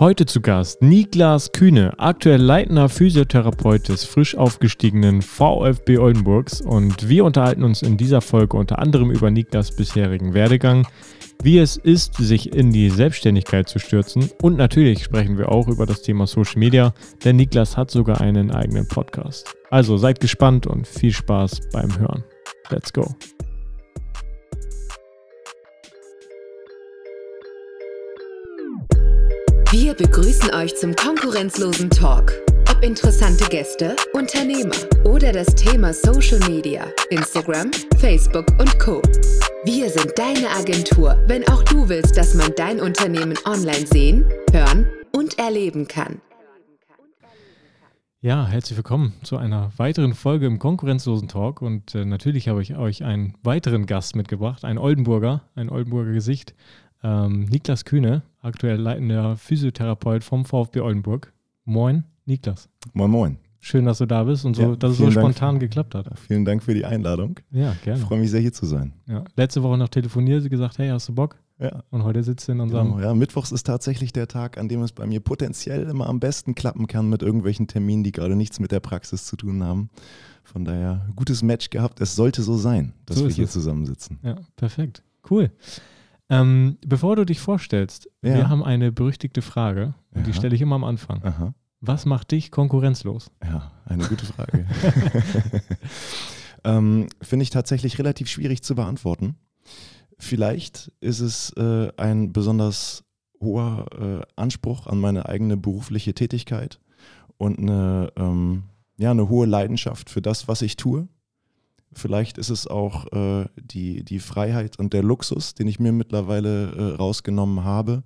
Heute zu Gast Niklas Kühne, aktuell leitender Physiotherapeut des frisch aufgestiegenen VfB Oldenburgs. Und wir unterhalten uns in dieser Folge unter anderem über Niklas bisherigen Werdegang, wie es ist, sich in die Selbstständigkeit zu stürzen. Und natürlich sprechen wir auch über das Thema Social Media, denn Niklas hat sogar einen eigenen Podcast. Also seid gespannt und viel Spaß beim Hören. Let's go. Wir begrüßen euch zum konkurrenzlosen Talk. Ob interessante Gäste, Unternehmer oder das Thema Social Media, Instagram, Facebook und Co. Wir sind deine Agentur, wenn auch du willst, dass man dein Unternehmen online sehen, hören und erleben kann. Ja, herzlich willkommen zu einer weiteren Folge im konkurrenzlosen Talk. Und äh, natürlich habe ich euch einen weiteren Gast mitgebracht, ein Oldenburger, ein Oldenburger Gesicht, ähm, Niklas Kühne, aktuell leitender Physiotherapeut vom VfB Oldenburg. Moin, Niklas. Moin, moin. Schön, dass du da bist und so, ja, dass es so Dank spontan geklappt hat. Vielen Dank für die Einladung. Ja, gerne. Ich freue mich sehr, hier zu sein. Ja. Letzte Woche noch telefoniert, sie gesagt, hey, hast du Bock? Ja. Und heute sitzt du in unserem. Genau, ja, Mittwochs ist tatsächlich der Tag, an dem es bei mir potenziell immer am besten klappen kann mit irgendwelchen Terminen, die gerade nichts mit der Praxis zu tun haben. Von daher, gutes Match gehabt. Es sollte so sein, dass so wir hier es. zusammensitzen. Ja, perfekt. Cool. Ähm, bevor du dich vorstellst, ja. wir haben eine berüchtigte Frage und die stelle ich immer am Anfang. Aha. Was macht dich konkurrenzlos? Ja, eine gute Frage. ähm, Finde ich tatsächlich relativ schwierig zu beantworten. Vielleicht ist es äh, ein besonders hoher äh, Anspruch an meine eigene berufliche Tätigkeit und eine, ähm, ja, eine hohe Leidenschaft für das, was ich tue. Vielleicht ist es auch äh, die, die Freiheit und der Luxus, den ich mir mittlerweile äh, rausgenommen habe,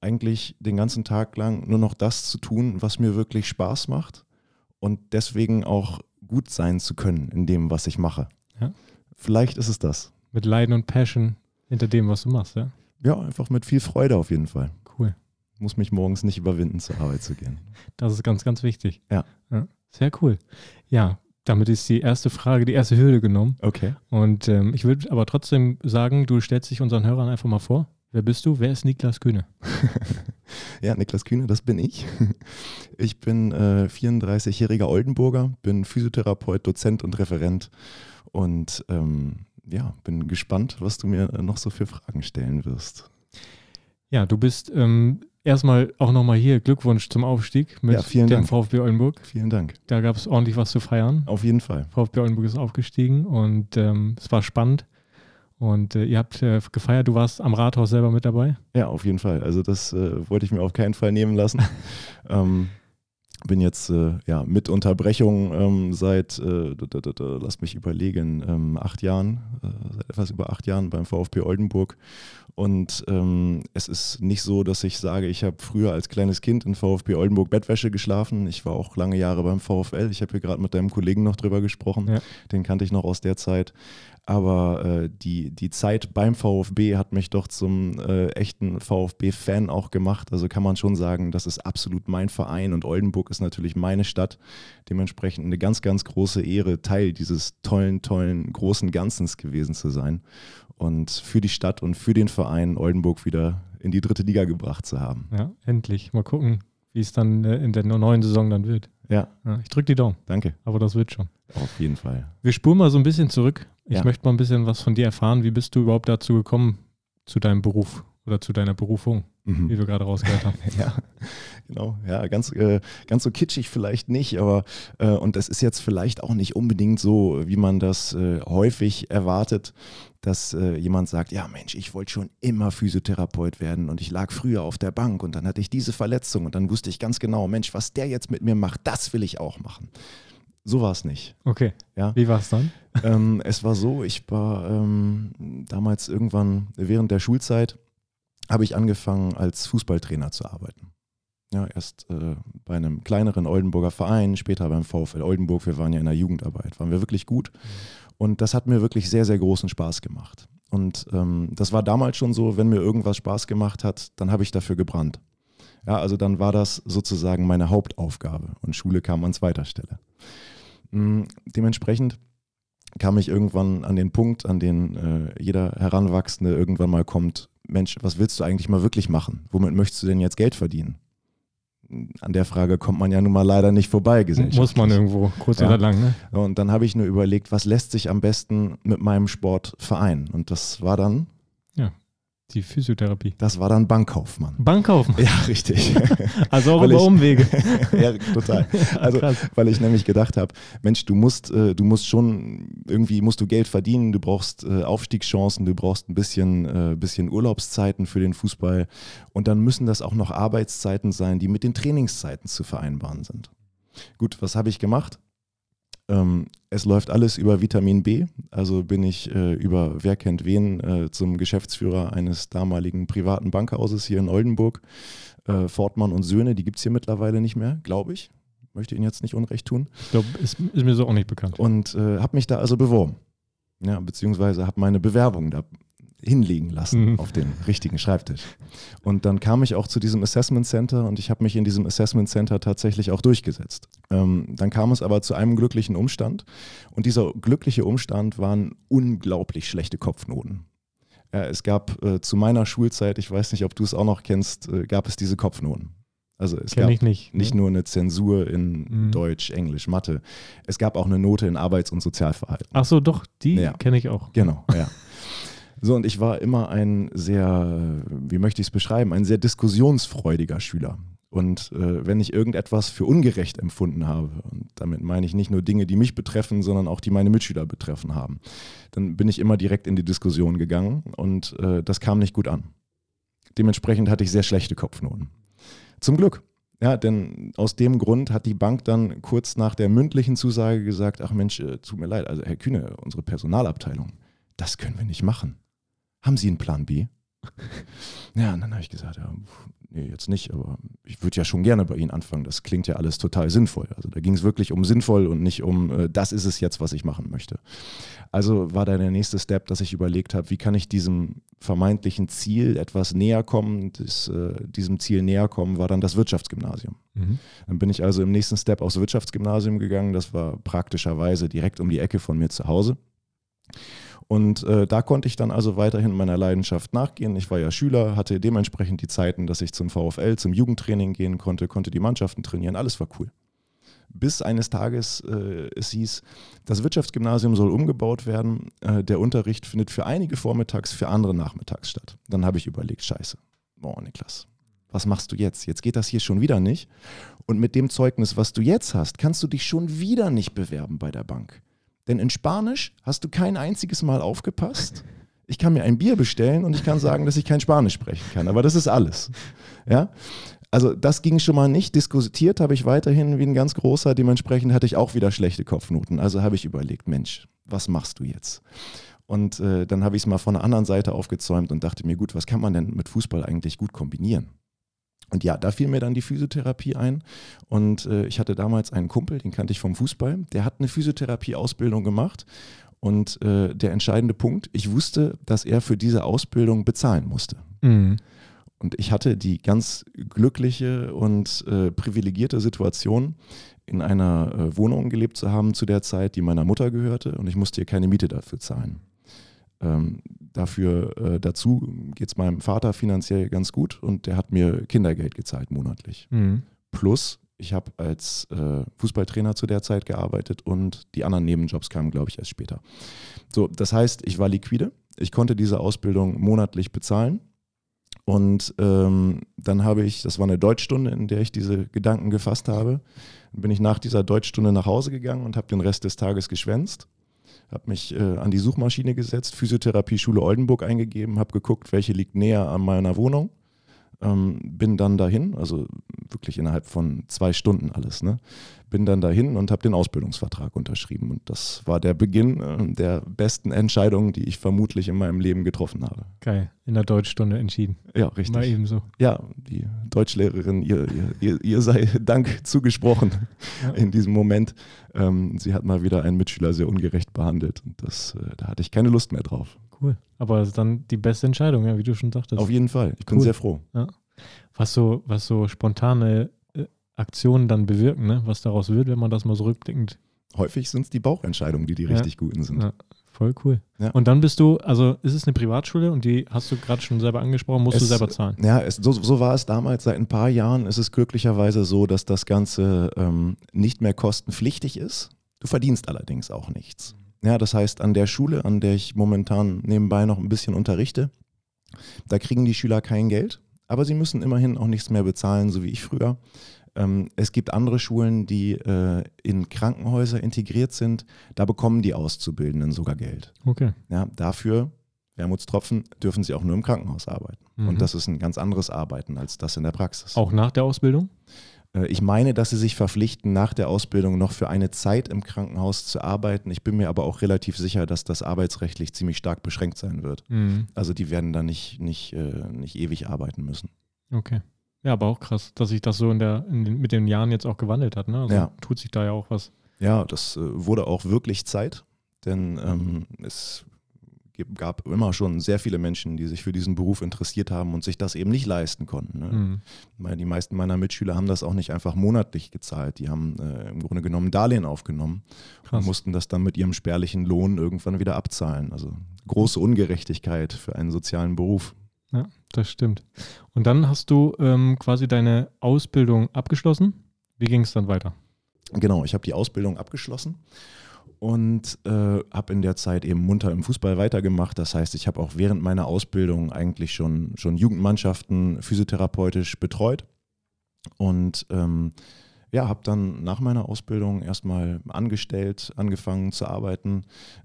eigentlich den ganzen Tag lang nur noch das zu tun, was mir wirklich Spaß macht und deswegen auch gut sein zu können in dem, was ich mache. Ja. Vielleicht ist es das. Mit Leiden und Passion hinter dem, was du machst, ja? Ja, einfach mit viel Freude auf jeden Fall. Cool. Muss mich morgens nicht überwinden, zur Arbeit zu gehen. Das ist ganz, ganz wichtig. Ja. ja. Sehr cool. Ja, damit ist die erste Frage, die erste Hürde genommen. Okay. Und ähm, ich würde aber trotzdem sagen, du stellst dich unseren Hörern einfach mal vor. Wer bist du? Wer ist Niklas Kühne? ja, Niklas Kühne, das bin ich. Ich bin äh, 34-jähriger Oldenburger, bin Physiotherapeut, Dozent und Referent und ähm, ja, bin gespannt, was du mir noch so für Fragen stellen wirst. Ja, du bist ähm, erstmal auch nochmal hier Glückwunsch zum Aufstieg mit ja, dem Dank. VfB Oldenburg. Vielen Dank. Da gab es ordentlich was zu feiern. Auf jeden Fall. VfB Oldenburg ist aufgestiegen und ähm, es war spannend. Und äh, ihr habt äh, gefeiert, du warst am Rathaus selber mit dabei? Ja, auf jeden Fall. Also das äh, wollte ich mir auf keinen Fall nehmen lassen. ähm, bin jetzt äh, ja, mit Unterbrechung ähm, seit, äh, lass mich überlegen, ähm, acht Jahren, äh, seit etwas über acht Jahren beim VfB Oldenburg. Und ähm, es ist nicht so, dass ich sage, ich habe früher als kleines Kind in VfB Oldenburg Bettwäsche geschlafen. Ich war auch lange Jahre beim VfL. Ich habe hier gerade mit deinem Kollegen noch drüber gesprochen. Ja. Den kannte ich noch aus der Zeit. Aber äh, die, die Zeit beim VfB hat mich doch zum äh, echten VfB-Fan auch gemacht. Also kann man schon sagen, das ist absolut mein Verein und Oldenburg ist natürlich meine Stadt. Dementsprechend eine ganz, ganz große Ehre, Teil dieses tollen, tollen, großen Ganzens gewesen zu sein und für die Stadt und für den Verein Oldenburg wieder in die dritte Liga gebracht zu haben. Ja, endlich. Mal gucken, wie es dann äh, in der neuen Saison dann wird. Ja. ja ich drücke die Daumen. Danke. Aber das wird schon. Auf jeden Fall. Wir spulen mal so ein bisschen zurück ich ja. möchte mal ein bisschen was von dir erfahren. Wie bist du überhaupt dazu gekommen, zu deinem Beruf oder zu deiner Berufung, mhm. wie wir gerade rausgehört haben? ja, genau. Ja, ganz, äh, ganz so kitschig vielleicht nicht, aber äh, und das ist jetzt vielleicht auch nicht unbedingt so, wie man das äh, häufig erwartet, dass äh, jemand sagt, ja Mensch, ich wollte schon immer Physiotherapeut werden und ich lag früher auf der Bank und dann hatte ich diese Verletzung und dann wusste ich ganz genau, Mensch, was der jetzt mit mir macht, das will ich auch machen. So war es nicht. Okay. Ja. Wie war es dann? Ähm, es war so, ich war ähm, damals irgendwann während der Schulzeit, habe ich angefangen als Fußballtrainer zu arbeiten. Ja, erst äh, bei einem kleineren Oldenburger Verein, später beim VfL Oldenburg. Wir waren ja in der Jugendarbeit, waren wir wirklich gut. Und das hat mir wirklich sehr, sehr großen Spaß gemacht. Und ähm, das war damals schon so, wenn mir irgendwas Spaß gemacht hat, dann habe ich dafür gebrannt. Ja, also dann war das sozusagen meine Hauptaufgabe und Schule kam an zweiter Stelle. Mm, dementsprechend kam ich irgendwann an den Punkt, an den äh, jeder Heranwachsende irgendwann mal kommt, Mensch, was willst du eigentlich mal wirklich machen? Womit möchtest du denn jetzt Geld verdienen? an der Frage kommt man ja nun mal leider nicht vorbei. Muss man irgendwo, kurz ja. oder lang. Ne? Und dann habe ich nur überlegt, was lässt sich am besten mit meinem Sport vereinen? Und das war dann die Physiotherapie. Das war dann Bankkaufmann. Bankkaufmann? Ja, richtig. also auch über ich, Umwege. ja, total. Also, weil ich nämlich gedacht habe, Mensch, du musst, äh, du musst schon, irgendwie musst du Geld verdienen, du brauchst äh, Aufstiegschancen, du brauchst ein bisschen, äh, bisschen Urlaubszeiten für den Fußball und dann müssen das auch noch Arbeitszeiten sein, die mit den Trainingszeiten zu vereinbaren sind. Gut, was habe ich gemacht? Ähm, es läuft alles über Vitamin B. Also bin ich äh, über Wer kennt wen äh, zum Geschäftsführer eines damaligen privaten Bankhauses hier in Oldenburg. Äh, Fortmann und Söhne, die gibt es hier mittlerweile nicht mehr, glaube ich. Möchte Ihnen jetzt nicht Unrecht tun. Ich glaube, ist, ist, mir so auch nicht bekannt. Und äh, habe mich da also beworben. Ja, beziehungsweise habe meine Bewerbung da hinlegen lassen mhm. auf den richtigen Schreibtisch. Und dann kam ich auch zu diesem Assessment Center und ich habe mich in diesem Assessment Center tatsächlich auch durchgesetzt. Ähm, dann kam es aber zu einem glücklichen Umstand und dieser glückliche Umstand waren unglaublich schlechte Kopfnoten. Äh, es gab äh, zu meiner Schulzeit, ich weiß nicht, ob du es auch noch kennst, äh, gab es diese Kopfnoten. Also es Kenn gab ich nicht, nicht ne? nur eine Zensur in mhm. Deutsch, Englisch, Mathe. Es gab auch eine Note in Arbeits- und Sozialverhalten. Ach so, doch, die ja. kenne ich auch. Genau, ja. So, und ich war immer ein sehr, wie möchte ich es beschreiben, ein sehr diskussionsfreudiger Schüler. Und äh, wenn ich irgendetwas für ungerecht empfunden habe, und damit meine ich nicht nur Dinge, die mich betreffen, sondern auch die meine Mitschüler betreffen haben, dann bin ich immer direkt in die Diskussion gegangen und äh, das kam nicht gut an. Dementsprechend hatte ich sehr schlechte Kopfnoten. Zum Glück. Ja, denn aus dem Grund hat die Bank dann kurz nach der mündlichen Zusage gesagt, ach Mensch, äh, tut mir leid, also Herr Kühne, unsere Personalabteilung, das können wir nicht machen. Haben Sie einen Plan B? ja, und dann habe ich gesagt, ja, nee, jetzt nicht, aber ich würde ja schon gerne bei Ihnen anfangen. Das klingt ja alles total sinnvoll. Also da ging es wirklich um sinnvoll und nicht um, äh, das ist es jetzt, was ich machen möchte. Also war da der nächste Step, dass ich überlegt habe, wie kann ich diesem vermeintlichen Ziel etwas näher kommen. Das, äh, diesem Ziel näher kommen war dann das Wirtschaftsgymnasium. Mhm. Dann bin ich also im nächsten Step aufs Wirtschaftsgymnasium gegangen. Das war praktischerweise direkt um die Ecke von mir zu Hause. Und äh, da konnte ich dann also weiterhin meiner Leidenschaft nachgehen. Ich war ja Schüler, hatte dementsprechend die Zeiten, dass ich zum VfL, zum Jugendtraining gehen konnte, konnte die Mannschaften trainieren. Alles war cool. Bis eines Tages äh, es hieß, das Wirtschaftsgymnasium soll umgebaut werden. Äh, der Unterricht findet für einige vormittags, für andere nachmittags statt. Dann habe ich überlegt, scheiße, boah Niklas, was machst du jetzt? Jetzt geht das hier schon wieder nicht. Und mit dem Zeugnis, was du jetzt hast, kannst du dich schon wieder nicht bewerben bei der Bank. Denn in Spanisch hast du kein einziges Mal aufgepasst. Ich kann mir ein Bier bestellen und ich kann sagen, dass ich kein Spanisch sprechen kann. Aber das ist alles. Ja? Also das ging schon mal nicht. Diskutiert habe ich weiterhin wie ein ganz großer. Dementsprechend hatte ich auch wieder schlechte Kopfnoten. Also habe ich überlegt, Mensch, was machst du jetzt? Und äh, dann habe ich es mal von der anderen Seite aufgezäumt und dachte mir, gut, was kann man denn mit Fußball eigentlich gut kombinieren? Und ja, da fiel mir dann die Physiotherapie ein. Und äh, ich hatte damals einen Kumpel, den kannte ich vom Fußball, der hat eine Physiotherapie-Ausbildung gemacht. Und äh, der entscheidende Punkt, ich wusste, dass er für diese Ausbildung bezahlen musste. Mhm. Und ich hatte die ganz glückliche und äh, privilegierte Situation, in einer äh, Wohnung gelebt zu haben zu der Zeit, die meiner Mutter gehörte. Und ich musste ihr keine Miete dafür zahlen. Ähm, dafür äh, dazu geht es meinem Vater finanziell ganz gut und der hat mir Kindergeld gezahlt monatlich. Mhm. Plus, ich habe als äh, Fußballtrainer zu der Zeit gearbeitet und die anderen Nebenjobs kamen, glaube ich, erst später. So, das heißt, ich war liquide, ich konnte diese Ausbildung monatlich bezahlen. Und ähm, dann habe ich, das war eine Deutschstunde, in der ich diese Gedanken gefasst habe, dann bin ich nach dieser Deutschstunde nach Hause gegangen und habe den Rest des Tages geschwänzt habe mich äh, an die Suchmaschine gesetzt, Physiotherapie Schule Oldenburg eingegeben, habe geguckt, welche liegt näher an meiner Wohnung. Ähm, bin dann dahin, also wirklich innerhalb von zwei Stunden alles, ne? bin dann dahin und habe den Ausbildungsvertrag unterschrieben. Und das war der Beginn äh, der besten Entscheidungen, die ich vermutlich in meinem Leben getroffen habe. Geil, in der Deutschstunde entschieden. Ja, richtig. Mal ebenso. Ja, die Deutschlehrerin, ihr, ihr, ihr sei Dank zugesprochen ja. in diesem Moment. Ähm, sie hat mal wieder einen Mitschüler sehr ungerecht behandelt und das, äh, da hatte ich keine Lust mehr drauf. Cool. Aber das ist dann die beste Entscheidung, ja, wie du schon sagtest. Auf jeden Fall. Ich bin sehr froh. Ja. Was so, was so spontane Aktionen dann bewirken, ne? was daraus wird, wenn man das mal so rückblickend. Häufig sind es die Bauchentscheidungen, die die richtig guten sind. Ja, Voll cool. Ja. Und dann bist du, also ist es eine Privatschule und die hast du gerade schon selber angesprochen, musst du Es- selber zahlen. Ja, es, so, so war es damals. Seit ein paar Jahren ist es glücklicherweise so, dass das Ganze ähm, nicht mehr kostenpflichtig ist. Du verdienst allerdings auch nichts. Ja, das heißt, an der Schule, an der ich momentan nebenbei noch ein bisschen unterrichte, da kriegen die Schüler kein Geld, aber sie müssen immerhin auch nichts mehr bezahlen, so wie ich früher. Ähm, es gibt andere Schulen, die äh, in Krankenhäuser integriert sind. Da bekommen die Auszubildenden sogar Geld. Okay. Ja, dafür, Wermutstropfen, dürfen sie auch nur im Krankenhaus arbeiten. Mhm. Und das ist ein ganz anderes Arbeiten als das in der Praxis. Auch nach der Ausbildung? Äh, Ich meine, dass sie sich verpflichten, nach der Ausbildung noch für eine Zeit im Krankenhaus zu arbeiten. Ich bin mir aber auch relativ sicher, dass das arbeitsrechtlich ziemlich stark beschränkt sein wird. Mhm. Also die werden da nicht, nicht, äh, nicht ewig arbeiten müssen. Okay. Ja, aber auch krass, dass sich das so in der, in den, mit den Jahren jetzt auch gewandelt hat. Ne? Also Ja. tut sich da ja auch was. Ja, das äh, wurde auch wirklich Zeit, denn ähm, es gab immer schon sehr viele Menschen, die sich für diesen Beruf interessiert haben und sich das eben nicht leisten konnten. Ne? Mhm. Die meisten meiner Mitschüler haben das auch nicht einfach monatlich gezahlt. Die haben äh, im Grunde genommen Darlehen aufgenommen Krass. und mussten das dann mit ihrem spärlichen Lohn irgendwann wieder abzahlen. Also große Ungerechtigkeit für einen sozialen Beruf. Ja, das stimmt. Und dann hast du ähm, quasi deine Ausbildung abgeschlossen. Wie ging es dann weiter? Genau, ich habe die Ausbildung abgeschlossen und äh, habe in der Zeit eben munter im Fußball weitergemacht. Das heißt, ich habe auch während meiner Ausbildung eigentlich schon, schon Jugendmannschaften physiotherapeutisch betreut und ähm, ja, habe dann nach meiner Ausbildung erstmal angestellt, angefangen zu arbeiten,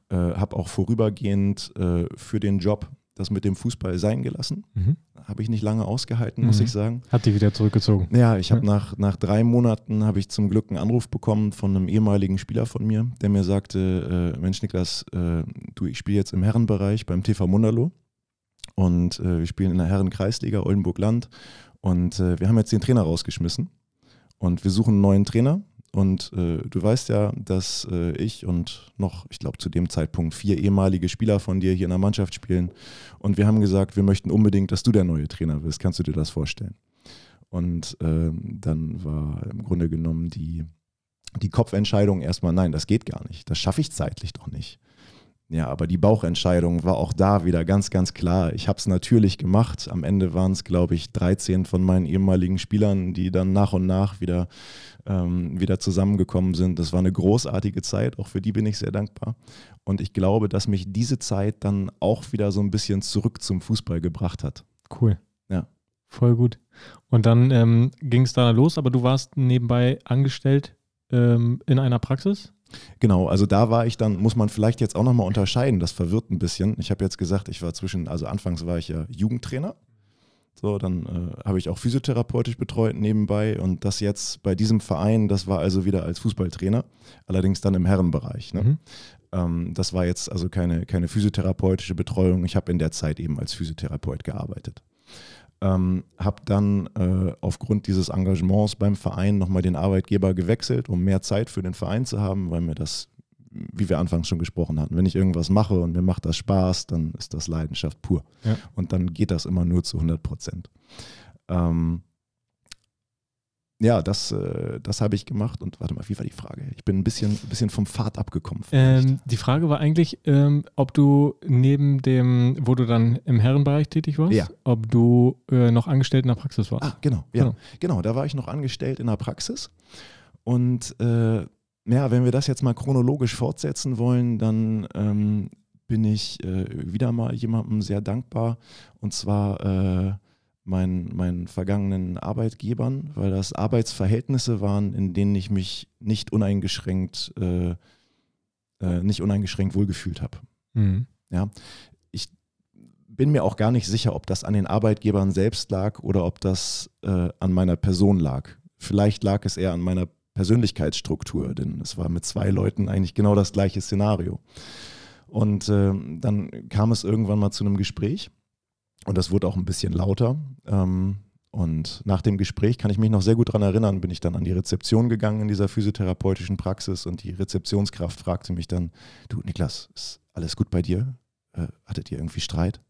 äh, habe auch vorübergehend äh, für den Job das mit dem Fußball sein gelassen. Mhm. Habe ich nicht lange ausgehalten, muss Mhm. ich sagen. Hat die wieder zurückgezogen. Ja, ich habe Ja. nach, nach drei Monaten habe ich zum Glück einen Anruf bekommen von einem ehemaligen Spieler von mir, der mir sagte, äh, Mensch Niklas, äh, du, ich spiele jetzt im Herrenbereich beim TV Munderloh und äh, wir spielen in der Herrenkreisliga Oldenburg-Land und äh, wir haben jetzt den Trainer rausgeschmissen und wir suchen einen neuen Trainer und äh, du weißt ja, dass äh, ich und noch, ich glaube zu dem Zeitpunkt vier ehemalige Spieler von dir hier in der Mannschaft spielen und wir haben gesagt, wir möchten unbedingt, dass du der neue Trainer wirst. Kannst du dir das vorstellen? Und ähm, dann war im Grunde genommen die, die Kopfentscheidung erstmal, nein, das geht gar nicht. Das schaffe ich zeitlich doch nicht. Ja, aber die Bauchentscheidung war auch da wieder ganz, ganz klar. Ich habe es natürlich gemacht. Am Ende waren es, glaube ich, 13 von meinen ehemaligen Spielern, die dann nach und nach wieder, ähm, wieder zusammengekommen sind. Das war eine großartige Zeit. Auch für die bin ich sehr dankbar. Und ich glaube, dass mich diese Zeit dann auch wieder so ein bisschen zurück zum Fußball gebracht hat. Cool. Ja. Voll gut. Und dann ähm, ging es da los, aber du warst nebenbei angestellt ähm, in einer Praxis? Genau, also da war ich dann, muss man vielleicht jetzt auch nochmal unterscheiden, das verwirrt ein bisschen. Ich habe jetzt gesagt, ich war zwischen, also anfangs war ich ja Jugendtrainer. So, dann äh, habe ich auch physiotherapeutisch betreut nebenbei und das jetzt bei diesem Verein, das war also wieder als Fußballtrainer, allerdings dann im Herrenbereich. Ne? Mhm. Ähm, das war jetzt also keine, keine physiotherapeutische Betreuung. Ich habe in der Zeit eben als Physiotherapeut gearbeitet. Ähm, habe dann äh, aufgrund dieses Engagements beim Verein nochmal den Arbeitgeber gewechselt, um mehr Zeit für den Verein zu haben, weil mir das, wie wir anfangs schon gesprochen hatten, wenn ich irgendwas mache und mir macht das Spaß, dann ist das Leidenschaft pur. Ja. Und dann geht das immer nur zu 100 Prozent. Ähm, ja, das, äh, das habe ich gemacht. Und warte mal, wie war die Frage? Ich bin ein bisschen, ein bisschen vom Pfad abgekommen. Ähm, die Frage war eigentlich, ähm, ob du neben dem, wo du dann im Herrenbereich tätig warst, Ja. ob du äh, noch angestellt in der Praxis warst. Ah, genau, ja. Genau. Genau. da war ich noch angestellt in der Praxis. Und äh, ja, wenn wir das jetzt mal chronologisch fortsetzen wollen, dann ähm, bin ich äh, wieder mal jemandem sehr dankbar. Und zwar äh, meinen, meinen vergangenen Arbeitgebern, weil das Arbeitsverhältnisse waren, in denen ich mich nicht uneingeschränkt, äh, äh, nicht uneingeschränkt wohlgefühlt habe Mhm. bin mir auch gar nicht sicher, ob das an den Arbeitgebern selbst lag oder ob das äh, an meiner Person lag. Vielleicht lag es eher an meiner Persönlichkeitsstruktur, denn es war mit zwei Leuten eigentlich genau das gleiche Szenario. Und ähm, dann kam es irgendwann mal zu einem Gespräch und das wurde auch ein bisschen lauter. Ähm, und nach dem Gespräch kann ich mich noch sehr gut daran erinnern, bin ich dann an die Rezeption gegangen in dieser physiotherapeutischen Praxis und die Rezeptionskraft fragte mich dann, du Niklas, ist alles gut bei dir? Äh, hattet ihr irgendwie Streit?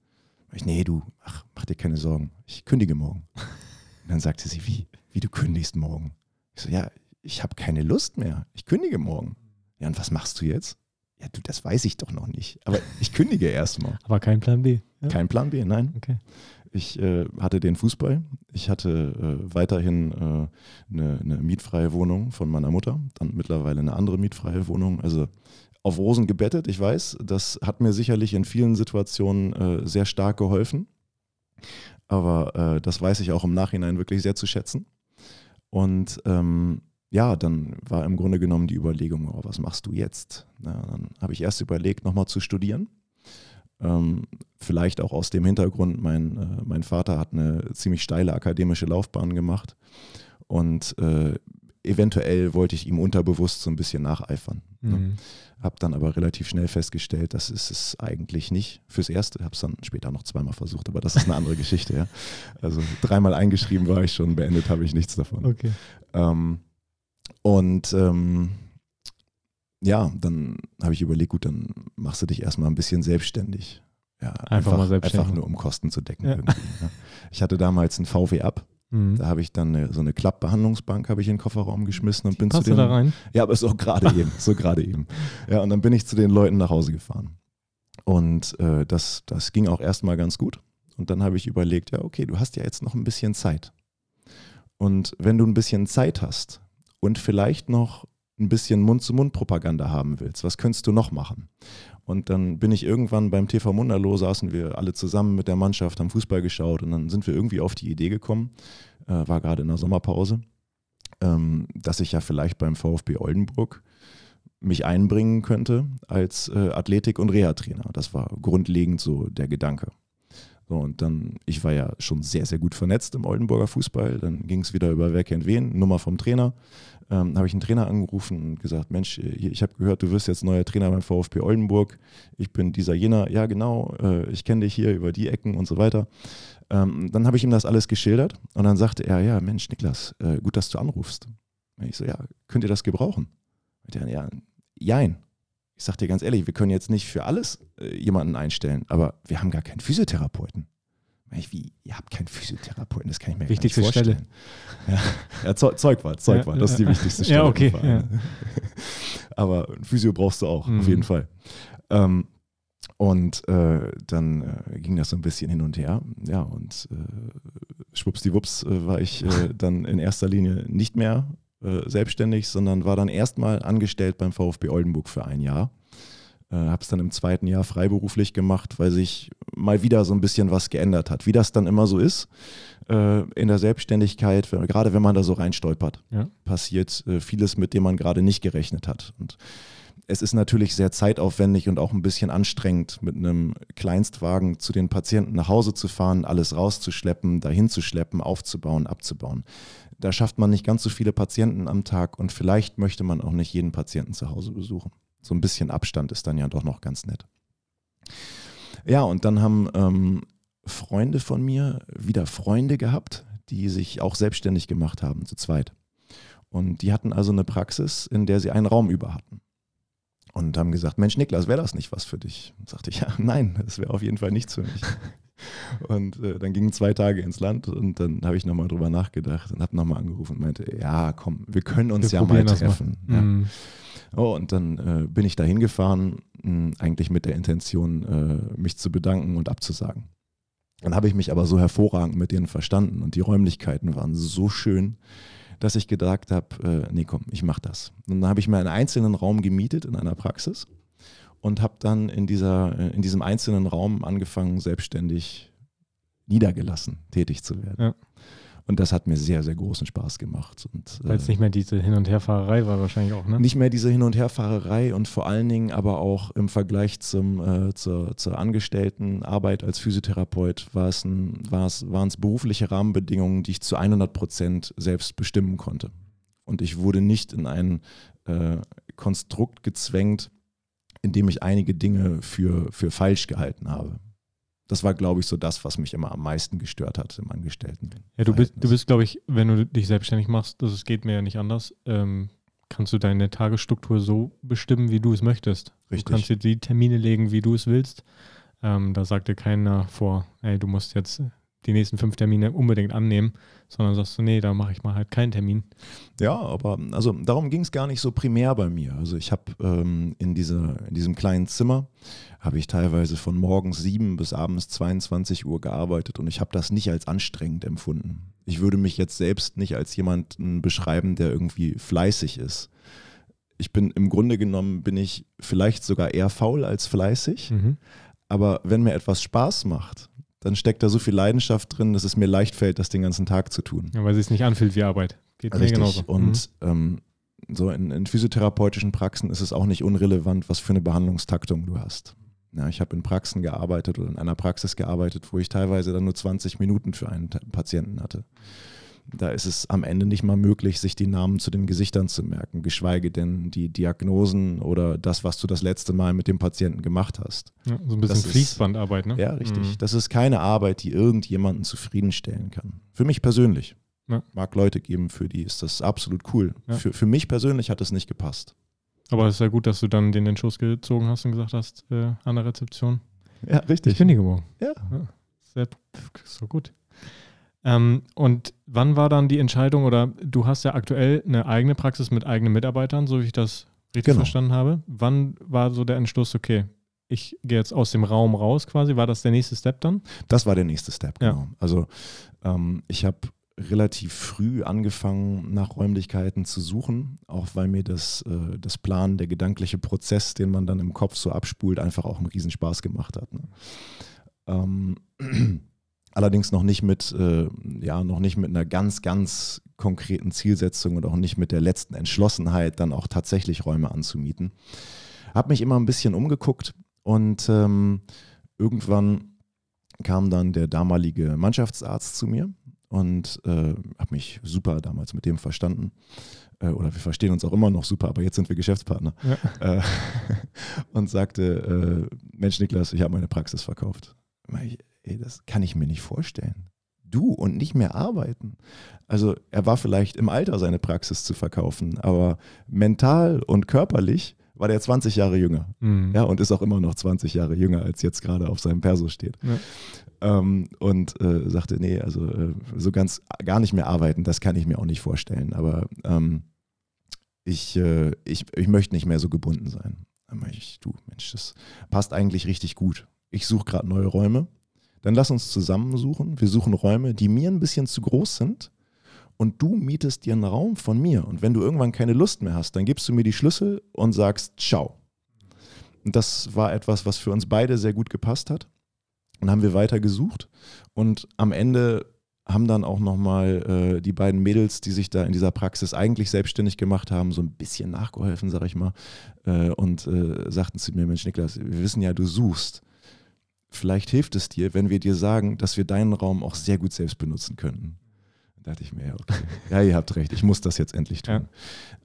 Ich, nee, du, ach, mach dir keine Sorgen. Ich kündige morgen. Und dann sagte sie, wie, wie du kündigst morgen? Ich so, ja, ich habe keine Lust mehr. Ich kündige morgen. Ja, und was machst du jetzt? Ja, du, das weiß ich doch noch nicht. Aber ich kündige erstmal. Aber kein Plan B. Ja? Kein Plan B, nein. Okay. Ich äh, hatte den Fußball. Ich hatte äh, weiterhin äh, eine, eine, mietfreie Wohnung von meiner Mutter. Dann mittlerweile eine andere mietfreie Wohnung. Also auf Rosen gebettet, ich weiß. Das hat mir sicherlich in vielen Situationen äh, sehr stark geholfen. Aber äh, das weiß ich auch im Nachhinein wirklich sehr zu schätzen. Und ähm, ja, dann war im Grunde genommen die Überlegung, oh, was machst du jetzt? Na, dann habe ich erst überlegt, nochmal zu studieren. Ähm, vielleicht auch aus dem Hintergrund, mein, äh, mein Vater hat eine ziemlich steile akademische Laufbahn gemacht und äh, eventuell wollte ich ihm unterbewusst so ein bisschen nacheifern. Ne? Mhm. Habe dann aber relativ schnell festgestellt, das ist es eigentlich nicht. Fürs Erste habe es dann später noch zweimal versucht, aber das ist eine andere Geschichte. Ja. Also dreimal eingeschrieben war ich schon, beendet habe ich nichts davon. Okay. Ähm, und ähm, ja, dann habe ich überlegt, gut, dann machst du dich erstmal ein bisschen selbstständig. Ja, einfach, einfach mal selbstständig. Einfach nur um Kosten zu decken. Ja. Ja. Ich hatte damals ein VW ab Mhm. Da habe ich dann eine, so eine Klappbehandlungsbank habe ich in den Kofferraum geschmissen und bin Passt zu den. da rein? Ja, aber so gerade eben, so gerade eben. Ja, und dann bin ich zu den Leuten nach Hause gefahren. Und äh, das, das ging auch erstmal ganz gut. Und dann habe ich überlegt, ja, okay, du hast ja jetzt noch ein bisschen Zeit. Und wenn du ein bisschen Zeit hast und vielleicht noch ein bisschen Mund-zu-Mund-Propaganda haben willst, was könntest du noch machen? Und dann bin ich irgendwann beim TV Munderlo, saßen wir alle zusammen mit der Mannschaft, haben Fußball geschaut und dann sind wir irgendwie auf die Idee gekommen, äh, war gerade in der Sommerpause, ähm, dass ich ja vielleicht beim VfB Oldenburg mich einbringen könnte als äh, Athletik- und Reha-Trainer. Das war grundlegend so der Gedanke. So, und dann, ich war ja schon sehr, sehr gut vernetzt im Oldenburger Fußball. Dann ging es wieder über Wer kennt wen, Nummer vom Trainer ähm, habe ich einen Trainer angerufen und gesagt, Mensch, ich habe gehört, du wirst jetzt neuer Trainer beim VfB Oldenburg. Ich bin dieser jener, ja genau, äh, ich kenne dich hier über die Ecken und so weiter. Ähm, dann habe ich ihm das alles geschildert und dann sagte er, ja Mensch, Niklas, äh, gut, dass du anrufst. Und ich so, ja, könnt ihr das gebrauchen? Und der, ja, jein. Ich sage dir ganz ehrlich, wir können jetzt nicht für alles äh, jemanden einstellen, aber wir haben gar keinen Physiotherapeuten. Ich, wie, ihr habt keinen Physiotherapeuten, das kann ich mir Wichtigste nicht vorstellen. Stelle. Ja, ja Zeugwart, Zeugwart, ja, das ist die wichtigste Stelle. Ja, okay. Ja. Aber ein Physio brauchst du auch, mhm. auf jeden Fall. Ähm, und äh, dann äh, ging das so ein bisschen hin und her. Ja, und äh, schwuppsdiwupps äh, war ich äh, dann in erster Linie nicht mehr äh, selbstständig, sondern war dann erstmal angestellt beim VfB Oldenburg für ein Jahr. Äh, habe es dann im zweiten Jahr freiberuflich gemacht, weil sich mal wieder so ein bisschen was geändert hat. Wie das dann immer so ist äh, in der Selbstständigkeit, wenn, gerade wenn man da so reinstolpert, ja. passiert äh, vieles, mit dem man gerade nicht gerechnet hat. Und es ist natürlich sehr zeitaufwendig und auch ein bisschen anstrengend, mit einem Kleinstwagen zu den Patienten nach Hause zu fahren, alles rauszuschleppen, dahin zu schleppen, aufzubauen, abzubauen. Da schafft man nicht ganz so viele Patienten am Tag und vielleicht möchte man auch nicht jeden Patienten zu Hause besuchen so ein bisschen Abstand ist dann ja doch noch ganz nett. Ja, und dann haben ähm, Freunde von mir wieder Freunde gehabt, die sich auch selbstständig gemacht haben, zu zweit. Und die hatten also eine Praxis, in der sie einen Raum über hatten. Und haben gesagt, Mensch, Niklas, wäre das nicht was für dich? Und sagte ich, ja, nein, das wäre auf jeden Fall nichts für mich. Und äh, dann gingen zwei Tage ins Land und dann habe ich nochmal drüber nachgedacht und habe nochmal angerufen und meinte, ja, komm, wir können uns wir ja mal treffen. Ja. Mhm. Oh, und dann äh, bin ich da hingefahren, eigentlich mit der Intention, äh, mich zu bedanken und abzusagen. Dann habe ich mich aber so hervorragend mit denen verstanden und die Räumlichkeiten waren so schön, dass ich gedacht habe, äh, nee komm, ich mache das. Und dann habe ich mir einen einzelnen Raum gemietet in einer Praxis und habe dann in, dieser, äh, in diesem einzelnen Raum angefangen, selbstständig niedergelassen tätig zu werden. Ja. Und das hat mir sehr, sehr großen Spaß gemacht. Weil es äh, nicht mehr diese Hin- und Herfahrerei war wahrscheinlich auch, ne? Nicht mehr diese Hin- und Herfahrerei und vor allen Dingen aber auch im Vergleich zum, äh, zur, zur Angestelltenarbeit als Physiotherapeut war es ein, war es, waren es berufliche Rahmenbedingungen, die ich zu 100 Prozent selbst bestimmen konnte. Und ich wurde nicht in ein äh, Konstrukt gezwängt, in dem ich einige Dinge für, für falsch gehalten habe das war, glaube ich, so das, was mich immer am meisten gestört hat im Angestellten. Ja, du bist, du bist, glaube ich, wenn du dich selbstständig machst, das geht mir ja nicht anders, ähm, kannst du deine Tagesstruktur so bestimmen, wie du es möchtest. Richtig. Du kannst dir die Termine legen, wie du es willst. Ähm, da sagt dir keiner vor, ey, du musst jetzt die nächsten fünf Termine unbedingt annehmen, sondern sagst du, nee, da mache ich mal halt keinen Termin. Ja, aber also darum ging es gar nicht so primär bei mir. Also ich habe ähm, in, in diesem kleinen Zimmer, habe ich teilweise von morgens sieben bis abends 22 Uhr gearbeitet und ich habe das nicht als anstrengend empfunden. Ich würde mich jetzt selbst nicht als jemanden beschreiben, der irgendwie fleißig ist. Ich bin im Grunde genommen, bin ich vielleicht sogar eher faul als fleißig. Mhm. Aber wenn mir etwas Spaß macht, dann steckt da so viel Leidenschaft drin, dass es mir leicht fällt, das den ganzen Tag zu tun. Ja, weil es sich nicht anfühlt wie Arbeit. Geht mir Richtig. genauso. Und ähm, so in, in physiotherapeutischen Praxen ist es auch nicht unrelevant, was für eine Behandlungstaktung du hast. Ja, ich habe in Praxen gearbeitet oder in einer Praxis gearbeitet, wo ich teilweise dann nur 20 Minuten für einen Patienten hatte. Da ist es am Ende nicht mal möglich, sich die Namen zu den Gesichtern zu merken, geschweige denn die Diagnosen oder das, was du das letzte Mal mit dem Patienten gemacht hast. Ja, so ein bisschen Das Fließbandarbeit, ne? Ja, richtig. Mhm. Das ist keine Arbeit, die irgendjemanden zufriedenstellen kann. Für mich persönlich. Ja. Mag Leute geben, für die ist das absolut cool. Ja. Für, für mich persönlich hat es nicht gepasst. Aber es ist ja gut, dass du dann den in den Schoß gezogen hast und gesagt hast, äh, an der Rezeption, Ja, ich richtig. bin die morgen. Ja. Sehr, so gut. Ähm, und wann war dann die Entscheidung, oder du hast ja aktuell eine eigene Praxis mit eigenen Mitarbeitern, so wie ich das richtig Genau. verstanden habe. Wann war so der Entschluss, okay, ich gehe jetzt aus dem Raum raus quasi? War das der nächste Step dann? Das war der nächste Step, Ja. genau. Also ähm, ich habe relativ früh angefangen, nach Räumlichkeiten zu suchen, auch weil mir das, äh, das Plan, der gedankliche Prozess, den man dann im Kopf so abspult, einfach auch einen Riesenspaß gemacht hat. Ne? Ähm, allerdings noch nicht mit, äh, ja, noch nicht mit einer ganz, ganz konkreten Zielsetzung und auch nicht mit der letzten Entschlossenheit, dann auch tatsächlich Räume anzumieten. Habe mich immer ein bisschen umgeguckt und ähm, irgendwann kam dann der damalige Mannschaftsarzt zu mir und äh, habe mich super damals mit dem verstanden. Äh, oder wir verstehen uns auch immer noch super, aber jetzt sind wir Geschäftspartner. Ja. Äh, und sagte, äh, Mensch Niklas, ich habe meine Praxis verkauft. Ich, Ey, das kann ich mir nicht vorstellen. Du und nicht mehr arbeiten. Also er war vielleicht im Alter, seine Praxis zu verkaufen, aber mental und körperlich war der 20 Jahre jünger. Mhm. Ja, und ist auch immer noch 20 Jahre jünger, als jetzt gerade auf seinem Perso steht. Ja. Ähm, und äh, sagte, nee, also äh, so ganz gar nicht mehr arbeiten, das kann ich mir auch nicht vorstellen. Aber ähm, ich, äh, ich, ich möchte nicht mehr so gebunden sein. Ich, du, Mensch, das passt eigentlich richtig gut. Ich suche gerade neue Räume. Dann lass uns zusammen suchen. Wir suchen Räume, die mir ein bisschen zu groß sind. Und du mietest dir einen Raum von mir. Und wenn du irgendwann keine Lust mehr hast, dann gibst du mir die Schlüssel und sagst, ciao. Und das war etwas, was für uns beide sehr gut gepasst hat. Dann haben wir weiter gesucht und am Ende haben dann auch nochmal äh, die beiden Mädels, die sich da in dieser Praxis eigentlich selbstständig gemacht haben, so ein bisschen nachgeholfen, sag ich mal, äh, und äh, sagten zu mir, Mensch Niklas, wir wissen ja, du suchst. Vielleicht hilft es dir, wenn wir dir sagen, dass wir deinen Raum auch sehr gut selbst benutzen könnten. Da dachte ich mir, ja, okay. ja, ihr habt recht, ich muss das jetzt endlich tun.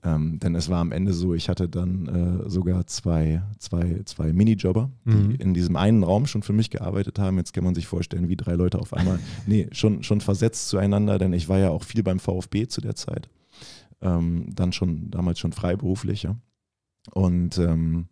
Ähm, denn es war am Ende so, ich hatte dann äh, sogar zwei, zwei, zwei Minijobber, die Mhm. in diesem einen Raum schon für mich gearbeitet haben. Jetzt kann man sich vorstellen, wie drei Leute auf einmal, nee, schon, schon versetzt zueinander, denn ich war ja auch viel beim VfB zu der Zeit. Ähm, dann schon, damals schon freiberuflich, ja. Und ähm,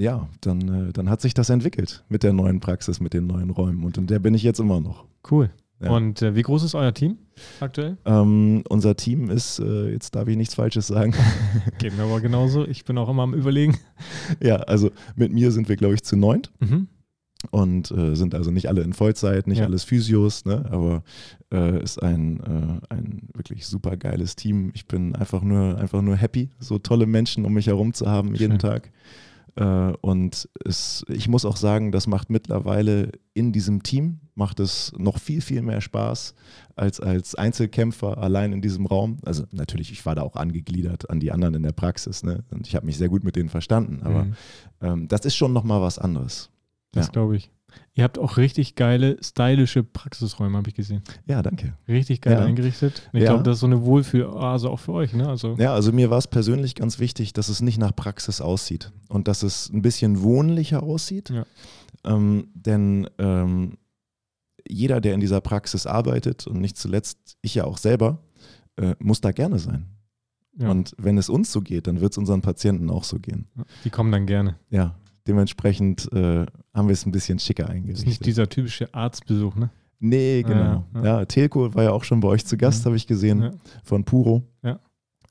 ja, dann, äh, dann hat sich das entwickelt mit der neuen Praxis, mit den neuen Räumen. Und in der bin ich jetzt immer noch. Cool. Ja. Und äh, wie groß ist euer Team aktuell? Ähm, unser Team ist, äh, jetzt darf ich nichts Falsches sagen, Geht mir aber genauso. Ich bin auch immer am Überlegen. ja, also mit mir sind wir, glaube ich, zu neunt Mhm. und äh, sind also nicht alle in Vollzeit, nicht Ja. alles Physios, ne? aber äh, ist ein, äh, ein wirklich super geiles Team. Ich bin einfach nur, einfach nur happy, so tolle Menschen um mich herum zu haben jeden Schön. Tag. Äh, und es, ich muss auch sagen, das macht mittlerweile in diesem Team, macht es noch viel, viel mehr Spaß als als Einzelkämpfer allein in diesem Raum. Also natürlich, ich war da auch angegliedert an die anderen in der Praxis ne? und ich habe mich sehr gut mit denen verstanden, aber Mhm. ähm, das ist schon nochmal was anderes. Das Ja. glaube ich. Ihr habt auch richtig geile, stylische Praxisräume, habe ich gesehen. Ja, danke. Richtig geil Ja. eingerichtet. Und ich Ja. glaube, das ist so eine Wohlfühl-Oase auch für euch, ne? Also, Ja, also mir war es persönlich ganz wichtig, dass es nicht nach Praxis aussieht und dass es ein bisschen wohnlicher aussieht. Ja. Ähm, denn ähm, jeder, der in dieser Praxis arbeitet und nicht zuletzt ich ja auch selber, äh, muss da gerne sein. Und wenn es uns so geht, dann wird es unseren Patienten auch so gehen. die kommen dann gerne. Ja, dementsprechend äh, haben wir es ein bisschen schicker Das ist eingerichtet. nicht dieser typische Arztbesuch, ne? Nee, genau. Ja, Ja, ja. Telco war ja auch schon bei euch zu Gast, Mhm. habe ich gesehen, Ja. von Puro. Ja.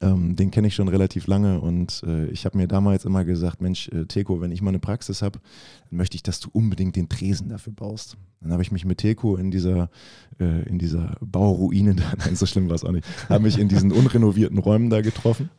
Ähm, den kenne ich schon relativ lange und äh, ich habe mir damals immer gesagt, Mensch, äh, Telco, wenn ich mal eine Praxis habe, dann möchte ich, dass du unbedingt den Tresen dafür baust. Dann habe ich mich mit Telco in dieser, äh, in dieser Bauruine, da, nein, so schlimm war es auch nicht, habe mich in diesen unrenovierten Räumen da getroffen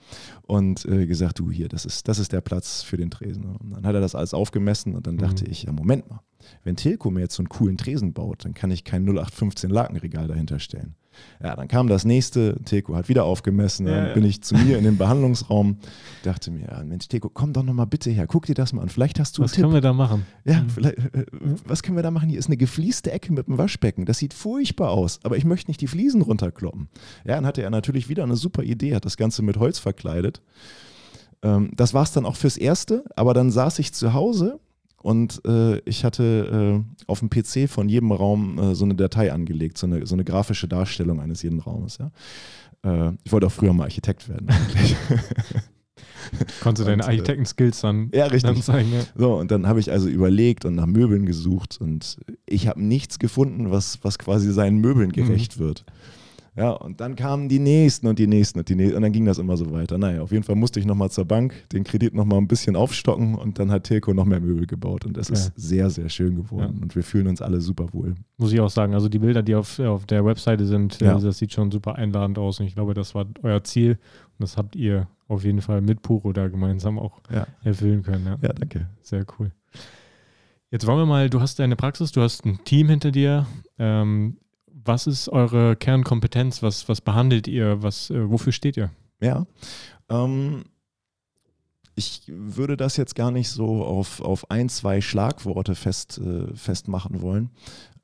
und äh, gesagt, du hier, das ist, das ist der Platz für den Tresen. Und dann hat er das alles aufgemessen und dann dachte Mhm. ich, ja Moment mal, wenn Telco mir jetzt so einen coolen Tresen baut, dann kann ich kein 0815 Lakenregal dahinter stellen. Ja, dann kam das nächste, Telco hat wieder aufgemessen, dann Ja, bin ich zu mir in den Behandlungsraum, dachte mir, ja, Mensch, Telco, komm doch nochmal bitte her, guck dir das mal an, vielleicht hast du Was einen Tipp. können wir da machen? Ja, Mhm. vielleicht, äh, was können wir da machen? Hier ist eine geflieste Ecke mit einem Waschbecken. Das sieht furchtbar aus, aber ich möchte nicht die Fliesen runterkloppen. Ja, dann hatte er natürlich wieder eine super Idee, hat das Ganze mit Holz verkleidet. Ähm, das war es dann auch fürs Erste, aber dann saß ich zu Hause und äh, ich hatte äh, auf dem PC von jedem Raum äh, so eine Datei angelegt, so eine, so eine grafische Darstellung eines jeden Raumes. Ja. Äh, ich wollte auch früher mal Architekt werden eigentlich. Konntest du deine äh, Architekten-Skills dann, ja, richtig. dann zeigen? Ja. So, und dann habe ich also überlegt und nach Möbeln gesucht und ich habe nichts gefunden, was, was quasi seinen Möbeln gerecht wird. Ja, und dann kamen die nächsten und die nächsten und die nächsten und dann ging das immer so weiter. Naja, auf jeden Fall musste ich nochmal zur Bank, den Kredit nochmal ein bisschen aufstocken und dann hat Telco noch mehr Möbel gebaut und es ist Ja. sehr, sehr schön geworden Ja. und wir fühlen uns alle super wohl. Muss ich auch sagen. Also die Bilder, die auf, auf der Webseite sind, Ja. das sieht schon super einladend aus. Und ich glaube, das war euer Ziel. Und das habt ihr auf jeden Fall mit Puro da gemeinsam auch Ja, erfüllen können. Ja. ja danke. Sehr cool. Jetzt wollen wir mal, du hast deine Praxis, du hast ein Team hinter dir. Ähm, was ist eure Kernkompetenz? Was, was behandelt ihr? Was, äh, wofür steht ihr? Ja. Ähm, ich würde das jetzt gar nicht so auf, auf ein, zwei Schlagworte fest, äh, festmachen wollen.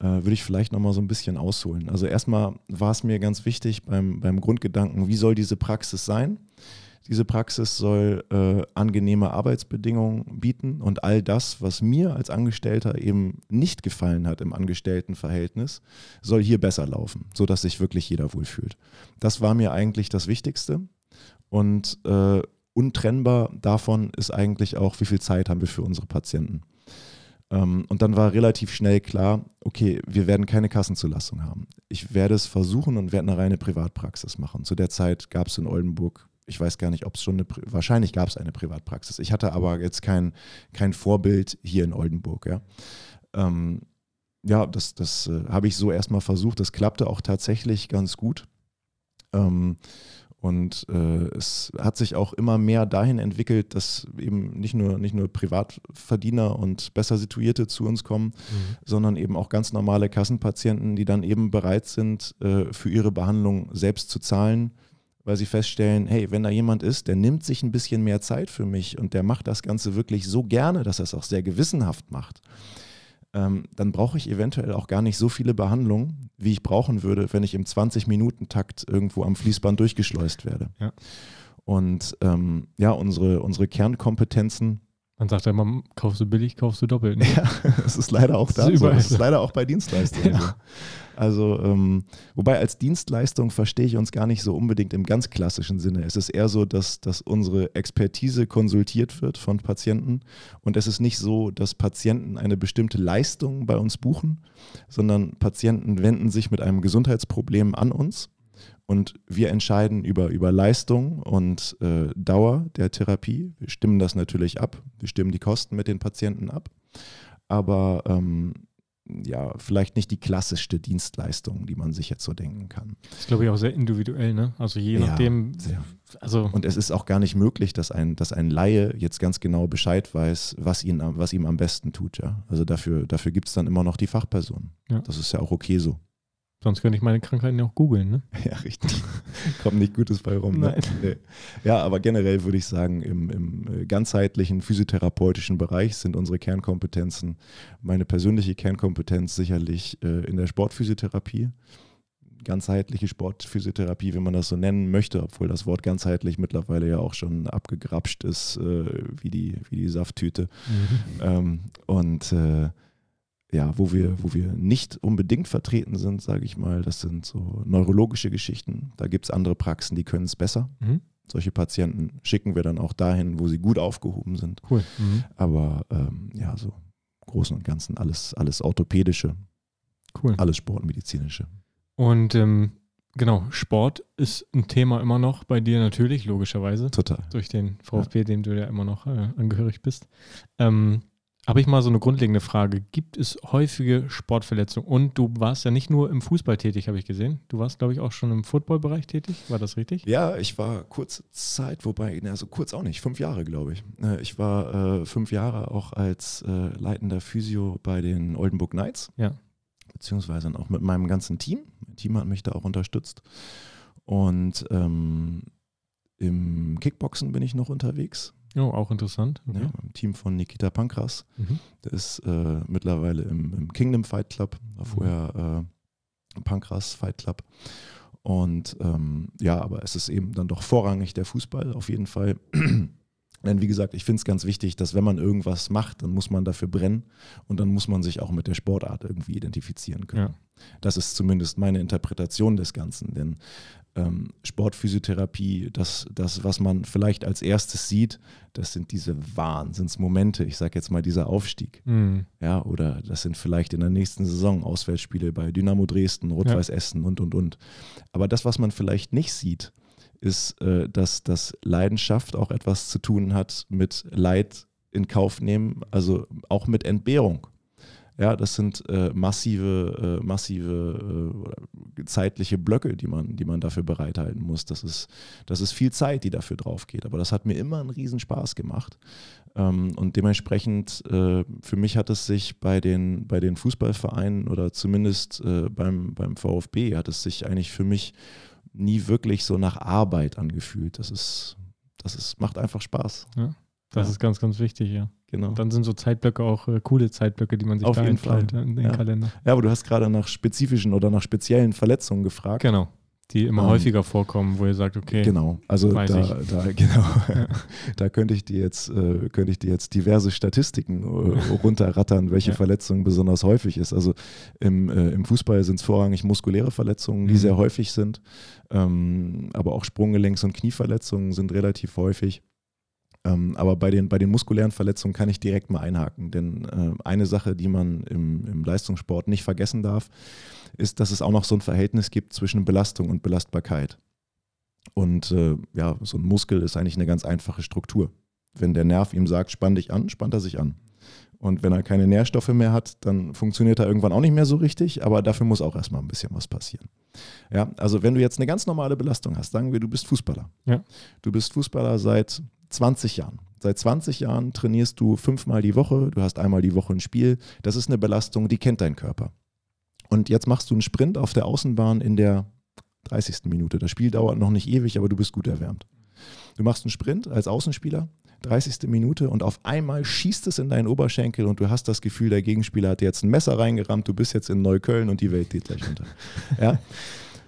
Äh, würde ich vielleicht nochmal so ein bisschen ausholen. Also erstmal war es mir ganz wichtig beim, beim Grundgedanken, wie soll diese Praxis sein? Diese Praxis soll äh, angenehme Arbeitsbedingungen bieten und all das, was mir als Angestellter eben nicht gefallen hat im Angestelltenverhältnis, soll hier besser laufen, sodass sich wirklich jeder wohlfühlt. Das war mir eigentlich das Wichtigste. Und äh, untrennbar davon ist eigentlich auch, wie viel Zeit haben wir für unsere Patienten. Ähm, und dann war relativ schnell klar, okay, wir werden keine Kassenzulassung haben. Ich werde es versuchen und werde eine reine Privatpraxis machen. Zu der Zeit gab es in Oldenburg, ich weiß gar nicht, ob es schon eine, Pri- wahrscheinlich gab es eine Privatpraxis. Ich hatte aber jetzt kein, kein Vorbild hier in Oldenburg. Ja, ähm, ja das, das äh, habe ich so erstmal versucht. Das klappte auch tatsächlich ganz gut. Ähm, und äh, es hat sich auch immer mehr dahin entwickelt, dass eben nicht nur, nicht nur Privatverdiener und besser Situierte zu uns kommen, sondern eben auch ganz normale Kassenpatienten, die dann eben bereit sind, äh, für ihre Behandlung selbst zu zahlen, weil sie feststellen, hey, wenn da jemand ist, der nimmt sich ein bisschen mehr Zeit für mich und der macht das Ganze wirklich so gerne, dass er es auch sehr gewissenhaft macht, ähm, dann brauche ich eventuell auch gar nicht so viele Behandlungen, wie ich brauchen würde, wenn ich im 20-Minuten-Takt irgendwo am Fließband durchgeschleust werde. Ja. Und ähm, ja, unsere, unsere Kernkompetenzen, Man sagt ja immer, kaufst du billig, kaufst du doppelt. Ne? ja, es ist leider auch Das da ist so. Es ist leider auch bei Dienstleistungen Ja. so. Also, ähm, wobei als Dienstleistung verstehe ich uns gar nicht so unbedingt im ganz klassischen Sinne. Es ist eher so, dass, dass unsere Expertise konsultiert wird von Patienten und es ist nicht so, dass Patienten eine bestimmte Leistung bei uns buchen, sondern Patienten wenden sich mit einem Gesundheitsproblem an uns und wir entscheiden über, über Leistung und äh, Dauer der Therapie. Wir stimmen das natürlich ab. Wir stimmen die Kosten mit den Patienten ab. Aber ähm, ja, vielleicht nicht die klassischste Dienstleistung, die man sich jetzt so denken kann. Das ist, glaube ich, auch sehr individuell. Ne? Also je Ja, nachdem, sehr. also Und es ist auch gar nicht möglich, dass ein, dass ein Laie jetzt ganz genau Bescheid weiß, was, ihn, was ihm am besten tut. Ja? Also dafür, dafür gibt es dann immer noch die Fachperson. Ja. Das ist ja auch okay so. Sonst könnte ich meine Krankheiten ja auch googeln. Ne? Ja, richtig. Kommt nicht Gutes bei rum. Ne? Nee. Ja, aber generell würde ich sagen, im, im äh, ganzheitlichen physiotherapeutischen Bereich sind unsere Kernkompetenzen, meine persönliche Kernkompetenz sicherlich äh, in der Sportphysiotherapie. Ganzheitliche Sportphysiotherapie, wenn man das so nennen möchte, obwohl das Wort ganzheitlich mittlerweile ja auch schon abgegrapscht ist, äh, wie, die, wie die Safttüte. Ähm, und äh, ja, wo wir, wo wir nicht unbedingt vertreten sind, sage ich mal, das sind so neurologische Geschichten. Da gibt es andere Praxen, die können es besser. Mhm. Solche Patienten schicken wir dann auch dahin, wo sie gut aufgehoben sind. Cool. Mhm. Aber ähm, ja, so im Großen und Ganzen alles, alles orthopädische, Cool. alles sportmedizinische. Und ähm, genau, Sport ist ein Thema immer noch bei dir natürlich, logischerweise. Total. Durch den VfB, dem du ja immer noch äh, angehörig bist. Ähm, habe ich mal so eine grundlegende Frage. Gibt es häufige Sportverletzungen? Und du warst ja nicht nur im Fußball tätig, habe ich gesehen. Du warst, glaube ich, auch schon im Footballbereich tätig. War das richtig? Ja, ich war kurze Zeit, wobei, also kurz auch nicht, fünf Jahre, glaube ich. Äh, Ich war äh, fünf Jahre auch als äh, leitender Physio bei den Oldenburg Knights. Ja. Beziehungsweise auch mit meinem ganzen Team. Mein Team hat mich da auch unterstützt. Und ähm, im Kickboxen bin ich noch unterwegs. Oh, auch interessant. Okay. Ja, im Team von Nikita Pankras. Mhm. Der ist äh, mittlerweile im, im Kingdom Fight Club, war vorher äh, Pankras Fight Club. Und ähm, ja, aber es ist eben dann doch vorrangig der Fußball auf jeden Fall. Denn wie gesagt, ich finde es ganz wichtig, dass wenn man irgendwas macht, dann muss man dafür brennen und dann muss man sich auch mit der Sportart irgendwie identifizieren können. Ja. Das ist zumindest meine Interpretation des Ganzen. Denn ähm, Sportphysiotherapie, das, das, was man vielleicht als erstes sieht, das sind diese Wahnsinnsmomente. Ich sage jetzt mal dieser Aufstieg. Mhm. Ja, oder das sind vielleicht in der nächsten Saison Auswärtsspiele bei Dynamo Dresden, Rot-Weiß Essen und, und, und. Aber das, was man vielleicht nicht sieht, ist, äh, dass, dass Leidenschaft auch etwas zu tun hat mit Leid in Kauf nehmen, also auch mit Entbehrung. Ja, das sind äh, massive, äh, massive äh, zeitliche Blöcke, die man, die man dafür bereithalten muss. Das ist, das ist viel Zeit, die dafür drauf geht. Aber das hat mir immer einen Riesenspaß gemacht. Ähm, und dementsprechend, äh, für mich hat es sich bei den, bei den Fußballvereinen oder zumindest äh, beim, beim VfB, hat es sich eigentlich für mich nie wirklich so nach Arbeit angefühlt. Das ist, das ist, macht einfach Spaß. Das Ja. ist ganz, ganz wichtig, ja. Genau. Und dann sind so Zeitblöcke auch äh, coole Zeitblöcke, die man sich Auf da jeden Fall. in den Ja. Kalender. Ja, aber du hast gerade nach spezifischen oder nach speziellen Verletzungen gefragt. Genau. Die immer Ähm, häufiger vorkommen, wo ihr sagt, okay, Genau, also da, da, genau. da könnte ich dir jetzt, äh, könnte ich dir jetzt diverse Statistiken äh, runterrattern, welche Ja. Verletzung besonders häufig ist. Also im, äh, im Fußball sind es vorrangig muskuläre Verletzungen, die Mhm. sehr häufig sind. Ähm, aber auch Sprunggelenks- und Knieverletzungen sind relativ häufig. Ähm, aber bei den, bei den muskulären Verletzungen kann ich direkt mal einhaken. Denn äh, eine Sache, die man im, im Leistungssport nicht vergessen darf, ist, dass es auch noch so ein Verhältnis gibt zwischen Belastung und Belastbarkeit. Und äh, ja, so ein Muskel ist eigentlich eine ganz einfache Struktur. Wenn der Nerv ihm sagt, spann dich an, spannt er sich an. Und wenn er keine Nährstoffe mehr hat, dann funktioniert er irgendwann auch nicht mehr so richtig, aber dafür muss auch erstmal ein bisschen was passieren. Ja, also wenn du jetzt eine ganz normale Belastung hast, sagen wir, du bist Fußballer. Ja. Du bist Fußballer seit 20 Jahren. Seit 20 Jahren trainierst du fünfmal die Woche, du hast einmal die Woche ein Spiel. Das ist eine Belastung, die kennt dein Körper. Und jetzt machst du einen Sprint auf der Außenbahn in der 30. Minute. Das Spiel dauert noch nicht ewig, aber du bist gut erwärmt. Du machst einen Sprint als Außenspieler, 30. Minute und auf einmal schießt es in deinen Oberschenkel und du hast das Gefühl, der Gegenspieler hat dir jetzt ein Messer reingerammt, du bist jetzt in Neukölln und die Welt geht gleich unter. Ja?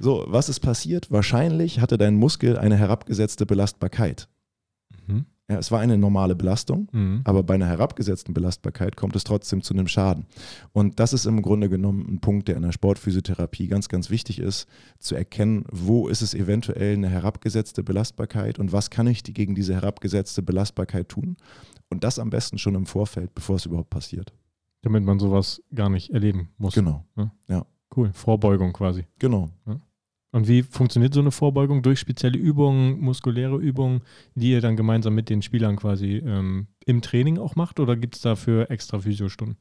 So, was ist passiert? Wahrscheinlich hatte dein Muskel eine herabgesetzte Belastbarkeit. Ja, es war eine normale Belastung, Mhm. aber bei einer herabgesetzten Belastbarkeit kommt es trotzdem zu einem Schaden. Und das ist im Grunde genommen ein Punkt, der in der Sportphysiotherapie ganz, ganz wichtig ist, zu erkennen, wo ist es eventuell eine herabgesetzte Belastbarkeit und was kann ich gegen diese herabgesetzte Belastbarkeit tun. Und das am besten schon im Vorfeld, bevor es überhaupt passiert. Damit man sowas gar nicht erleben muss. Genau, Cool. Vorbeugung quasi. genau. Und wie funktioniert so eine Vorbeugung? Durch spezielle Übungen, muskuläre Übungen, die ihr dann gemeinsam mit den Spielern quasi ähm, im Training auch macht? Oder gibt es dafür extra Physiostunden?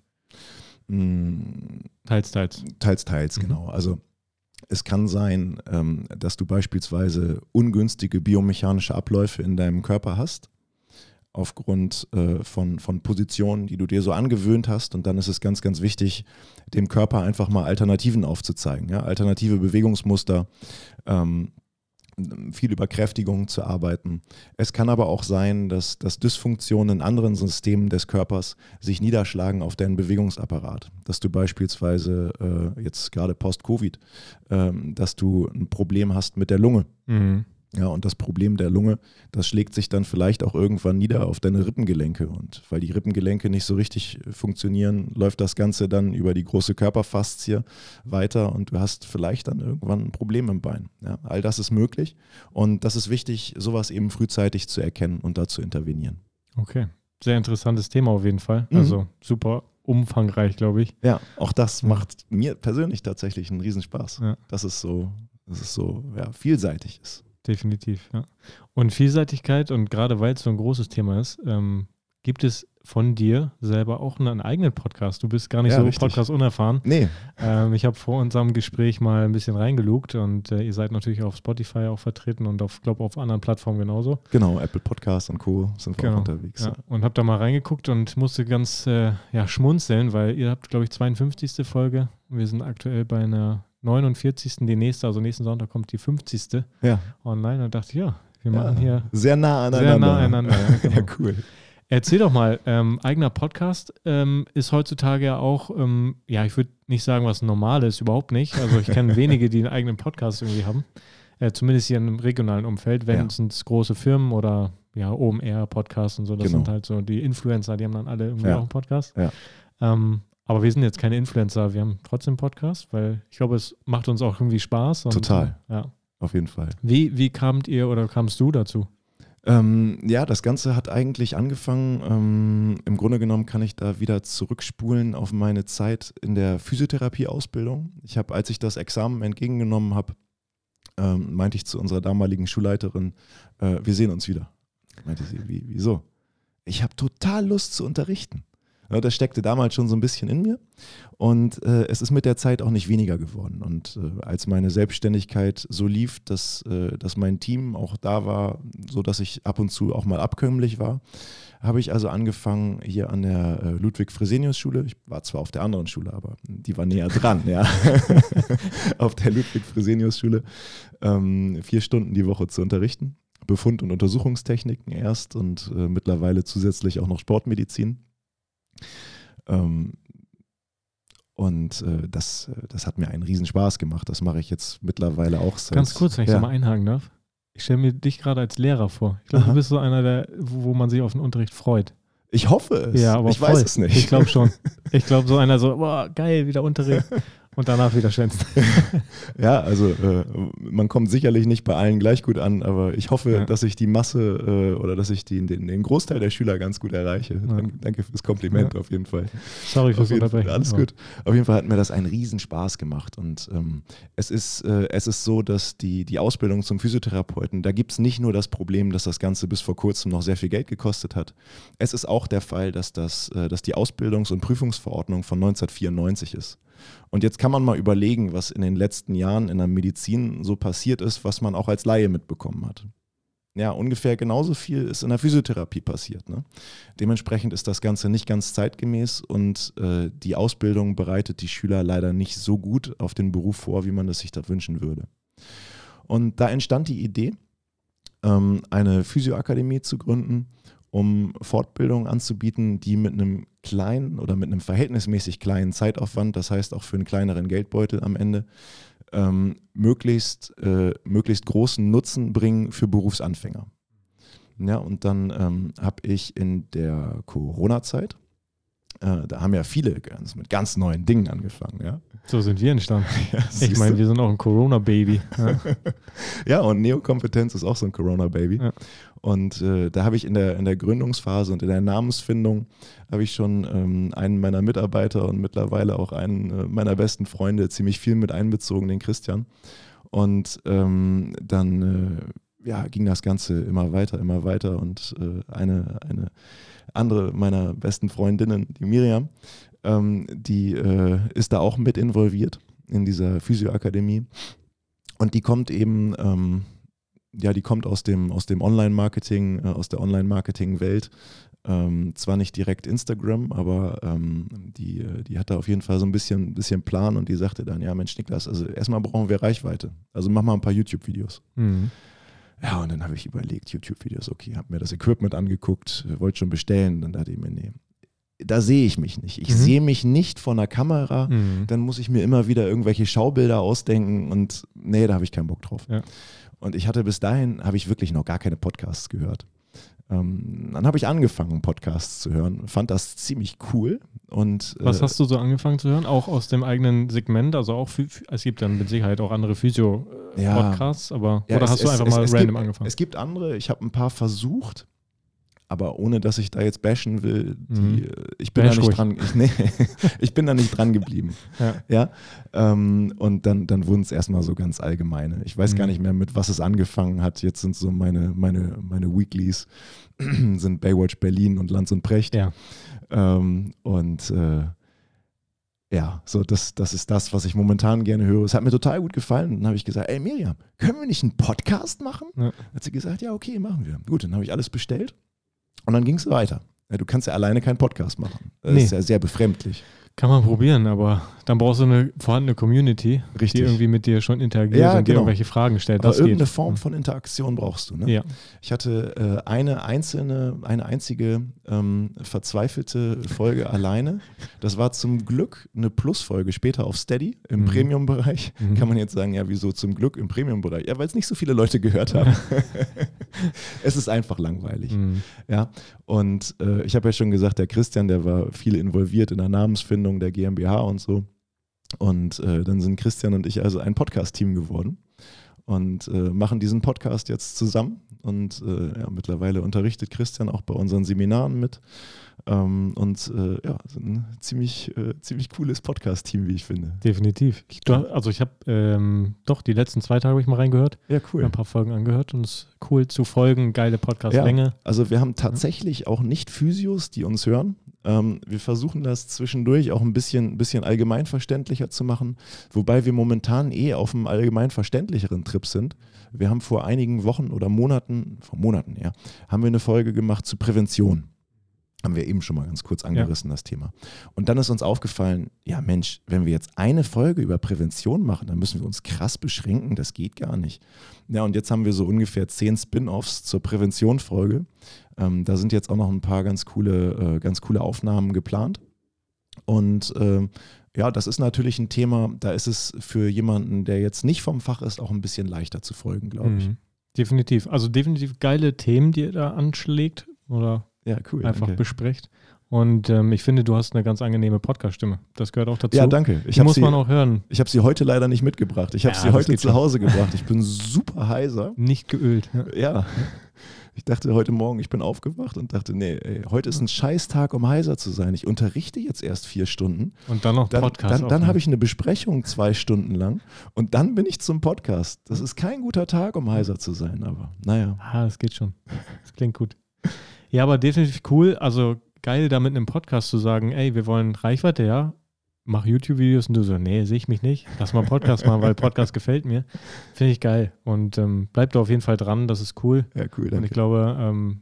Mm, Teils, teils. Teils, teils, Mhm. genau. Also es kann sein, ähm, dass du beispielsweise ungünstige biomechanische Abläufe in deinem Körper hast, aufgrund äh, von, von Positionen, die du dir so angewöhnt hast. Und dann ist es ganz, ganz wichtig, dem Körper einfach mal Alternativen aufzuzeigen. Ja? Alternative Bewegungsmuster, ähm, viel über Kräftigung zu arbeiten. Es kann aber auch sein, dass, dass Dysfunktionen in anderen Systemen des Körpers sich niederschlagen auf deinen Bewegungsapparat. Dass du beispielsweise äh, jetzt gerade post-Covid, ähm, dass du ein Problem hast mit der Lunge. Mhm. Ja, und das Problem der Lunge, das schlägt sich dann vielleicht auch irgendwann nieder auf deine Rippengelenke. Und weil die Rippengelenke nicht so richtig funktionieren, läuft das Ganze dann über die große Körperfaszie weiter und du hast vielleicht dann irgendwann ein Problem im Bein. Ja, all das ist möglich und das ist wichtig, sowas eben frühzeitig zu erkennen und da zu intervenieren. Okay, sehr interessantes Thema auf jeden Fall. Mhm. Also super umfangreich, glaube ich. Ja, auch das macht mir persönlich tatsächlich einen Riesenspaß, ja. dass es so, dass es so ja, vielseitig ist. Definitiv, ja. Und Vielseitigkeit und gerade weil es so ein großes Thema ist, ähm, gibt es von dir selber auch einen eigenen Podcast. Du bist gar nicht ja, so Podcast unerfahren. Nee. Ähm, ich habe vor unserem Gespräch mal ein bisschen reingelugt und äh, ihr seid natürlich auf Spotify auch vertreten und auf, glaube auf anderen Plattformen genauso. Genau, Apple Podcasts und Co. sind wir genau. auch unterwegs. Ja. Und habe da mal reingeguckt und musste ganz äh, ja, schmunzeln, weil ihr habt, glaube ich, 52. Folge. Wir sind aktuell bei einer 49. die nächste, also nächsten Sonntag kommt die 50. Ja. online und dachte, ja, wir machen hier sehr nah aneinander. Sehr nah aneinander. Ja, genau. ja cool. Erzähl doch mal, ähm, eigener Podcast ähm, ist heutzutage ja auch, ähm, ja, ich würde nicht sagen, was normal ist, überhaupt nicht. Also ich kenne wenige, die einen eigenen Podcast irgendwie haben. Äh, zumindest hier im regionalen Umfeld, wenn ja. es große Firmen oder ja, OMR-Podcasts und so, das genau. sind halt so die Influencer, die haben dann alle irgendwie ja. auch einen Podcast. Ja. Ähm, aber wir sind jetzt keine Influencer, wir haben trotzdem Podcast, weil ich glaube, es macht uns auch irgendwie Spaß. Und, Total. Ja. Auf jeden Fall. Wie, wie kamt ihr oder kamst du dazu? Ähm, ja, das Ganze hat eigentlich angefangen. Ähm, Im Grunde genommen kann ich da wieder zurückspulen auf meine Zeit in der Physiotherapie-Ausbildung. Ich habe, als ich das Examen entgegengenommen habe, ähm, meinte ich zu unserer damaligen Schulleiterin, äh, wir sehen uns wieder. Meinte sie, wie, wieso? Ich habe total Lust zu unterrichten. Das steckte damals schon so ein bisschen in mir und äh, es ist mit der Zeit auch nicht weniger geworden. Und äh, als meine Selbstständigkeit so lief, dass, äh, dass mein Team auch da war, so dass ich ab und zu auch mal abkömmlich war, habe ich also angefangen hier an der äh, Ludwig-Fresenius-Schule. Ich war zwar auf der anderen Schule, aber die war näher dran, ja. auf der Ludwig-Fresenius-Schule ähm, vier Stunden die Woche zu unterrichten. Befund- und Untersuchungstechniken erst und äh, mittlerweile zusätzlich auch noch Sportmedizin. Ähm, und äh, das, das hat mir einen Riesenspaß gemacht. Das mache ich jetzt mittlerweile auch so. Ganz kurz, wenn ich ja. da mal einhaken darf. Ich stelle mir dich gerade als Lehrer vor. Ich glaube, du bist so einer, der, wo man sich auf den Unterricht freut. Ich hoffe es. Ja, aber ich voll. weiß es nicht. Ich glaube schon. Ich glaube, so einer so, boah, geil, wieder Unterricht. Und danach wieder schwänzen. ja, also äh, man kommt sicherlich nicht bei allen gleich gut an, aber ich hoffe, ja. dass ich die Masse äh, oder dass ich die, den, den, Großteil der Schüler ganz gut erreiche. Ja. Danke, danke fürs Kompliment auf jeden Fall. Sorry fürs Unterbrechen. Alles gut. Auf jeden Fall hat mir das einen Riesenspaß gemacht. Und ähm, es, ist, äh, es ist so, dass die, die Ausbildung zum Physiotherapeuten, da gibt es nicht nur das Problem, dass das Ganze bis vor kurzem noch sehr viel Geld gekostet hat. Es ist auch der Fall, dass, das, äh, dass die Ausbildungs- und Prüfungsverordnung von 1994 ist. Und jetzt kann man mal überlegen, was in den letzten Jahren in der Medizin so passiert ist, was man auch als Laie mitbekommen hat. Ja, ungefähr genauso viel ist in der Physiotherapie passiert. Ne? Dementsprechend ist das Ganze nicht ganz zeitgemäß und äh, die Ausbildung bereitet die Schüler leider nicht so gut auf den Beruf vor, wie man es sich da wünschen würde. Und da entstand die Idee, ähm, eine Physioakademie zu gründen, um Fortbildungen anzubieten, die mit einem kleinen oder mit einem verhältnismäßig kleinen Zeitaufwand, das heißt auch für einen kleineren Geldbeutel am Ende, ähm, möglichst, äh, möglichst großen Nutzen bringen für Berufsanfänger. Ja, und dann ähm, habe ich in der Corona-Zeit, äh, da haben ja viele ganz, mit ganz neuen Dingen angefangen. Ja. So sind wir entstanden. Ja, ich meine, wir sind auch ein Corona-Baby. Ja. ja, und Neokompetenz ist auch so ein Corona-Baby. Ja. Und äh, da habe ich in der, in der Gründungsphase und in der Namensfindung habe ich schon ähm, einen meiner Mitarbeiter und mittlerweile auch einen äh, meiner besten Freunde ziemlich viel mit einbezogen, den Christian. Und ähm, dann äh, ja, ging das Ganze immer weiter, immer weiter. Und äh, eine, eine andere meiner besten Freundinnen, die Miriam, ähm, die äh, ist da auch mit involviert in dieser Physioakademie. Und die kommt eben ähm, ja, die kommt aus dem, aus dem Online-Marketing, äh, aus der Online-Marketing-Welt. Ähm, zwar nicht direkt Instagram, aber ähm, die, äh, die hatte auf jeden Fall so ein bisschen, bisschen Plan und die sagte dann, ja Mensch Niklas, also erstmal brauchen wir Reichweite. Also mach mal ein paar YouTube-Videos. Mhm. Ja, und dann habe ich überlegt, YouTube-Videos, okay, habe mir das Equipment angeguckt, wollte schon bestellen, dann dachte ich mir, nee, da sehe ich mich nicht. Ich Mhm. sehe mich nicht vor einer Kamera. Mhm. Dann muss ich mir immer wieder irgendwelche Schaubilder ausdenken und nee, da habe ich keinen Bock drauf. Ja. Und ich hatte bis dahin, habe ich wirklich noch gar keine Podcasts gehört. Ähm, dann habe ich angefangen, Podcasts zu hören, fand das ziemlich cool. Und, Was äh, hast du so angefangen zu hören? Auch aus dem eigenen Segment? Also auch, es gibt dann mit Sicherheit auch andere Ja. Physio-Podcasts, aber Ja, oder es- hast du einfach es- mal es random gibt, angefangen? Es gibt andere, ich habe ein paar versucht, aber ohne dass ich da jetzt bashen will, die, Mhm. äh, ich bin da Bash nicht ruhig. dran, ich, nee, ich bin da nicht dran geblieben. Ja. Ja, ähm, und dann, dann wurden es erstmal so ganz allgemeine. Ich weiß Mhm. gar nicht mehr, mit was es angefangen hat. Jetzt sind so meine, meine, meine Weeklies, sind Baywatch Berlin und Lanz und Precht. Ja. Ähm, und äh, ja, so das, das ist das, was ich momentan gerne höre. Es hat mir total gut gefallen. Dann habe ich gesagt, ey Miriam, können wir nicht einen Podcast machen? Ja. Hat sie gesagt, ja, okay, machen wir. Gut, dann habe ich alles bestellt und dann ging es weiter. Ja, du kannst ja alleine keinen Podcast machen. Das Nee. ist ja sehr befremdlich. Kann man probieren, aber dann brauchst du eine vorhandene Community, Richtig. die irgendwie mit dir schon interagiert Ja, und dir genau. irgendwelche Fragen stellt. Aber Das irgendeine geht. Form von Interaktion brauchst du. Ne? Ja. Ich hatte äh, eine einzelne, eine einzige ähm, verzweifelte Folge alleine. Das war zum Glück eine Plusfolge später auf Steady im Mhm. Premium-Bereich. Mhm. Kann man jetzt sagen, ja, wieso zum Glück im Premium-Bereich? Ja, weil es nicht so viele Leute gehört haben. es ist einfach langweilig. Mhm. Ja, und äh, ich habe ja schon gesagt, der Christian, der war viel involviert in der Namensfindung der GmbH und so. Und äh, dann sind Christian und ich also ein Podcast-Team geworden und äh, machen diesen Podcast jetzt zusammen. Und äh, ja, mittlerweile unterrichtet Christian auch bei unseren Seminaren mit. Ähm, und äh, ja, ein ziemlich, äh, ziemlich cooles Podcast-Team, wie ich finde. Definitiv. Ich, du, also ich habe ähm, doch die letzten zwei Tage habe ich mal reingehört, Ja, mir ein paar Folgen angehört und es ist cool zu folgen, geile Podcast-Länge. Also wir haben tatsächlich auch nicht Physios, die uns hören. Ähm, wir versuchen das zwischendurch auch ein bisschen, bisschen allgemeinverständlicher zu machen, wobei wir momentan eh auf einem allgemeinverständlicheren Trip sind. Wir haben vor einigen Wochen oder Monaten, vor Monaten ja, haben wir eine Folge gemacht zu Prävention. Haben wir eben schon mal ganz kurz angerissen, das Thema. Und dann ist uns aufgefallen, ja Mensch, wenn wir jetzt eine Folge über Prävention machen, dann müssen wir uns krass beschränken, das geht gar nicht. Ja, und jetzt haben wir so ungefähr zehn Spin-offs zur Prävention-Folge. Ähm, da sind jetzt auch noch ein paar ganz coole, äh, ganz coole Aufnahmen geplant. Und ähm, ja, das ist natürlich ein Thema, da ist es für jemanden, der jetzt nicht vom Fach ist, auch ein bisschen leichter zu folgen, glaube ich. Mhm. Definitiv. Also definitiv geile Themen, die ihr da anschlägt oder Ja, cool. einfach danke. besprecht. Und ähm, ich finde, du hast eine ganz angenehme Podcast-Stimme. Das gehört auch dazu. Ja, danke. Ich Die habe muss sie, man auch hören. ich hab sie heute leider nicht mitgebracht. Ich habe Ja, sie heute zu. Hause gebracht. Ich bin super heiser. Nicht geölt. Ja. Ja. Ich dachte heute Morgen, ich bin aufgewacht und dachte, nee, ey, heute ist ein Scheißtag, um heiser zu sein. Ich unterrichte jetzt erst vier Stunden. Und dann noch Dann, Podcast. dann, dann aufnehmen. habe ich eine Besprechung zwei Stunden lang und dann bin ich zum Podcast. Das ist kein guter Tag, um heiser zu sein, aber naja. Ah, das geht schon. Das klingt gut. Ja, aber definitiv cool. Also geil, da mit einem Podcast zu sagen, ey, wir wollen Reichweite, ja. Mach YouTube-Videos und du so, nee, sehe ich mich nicht. Lass mal Podcast machen, weil Podcast gefällt mir. Finde ich geil. Und ähm, bleib da auf jeden Fall dran, das ist cool. Ja, cool, Und ich danke. glaube, ähm,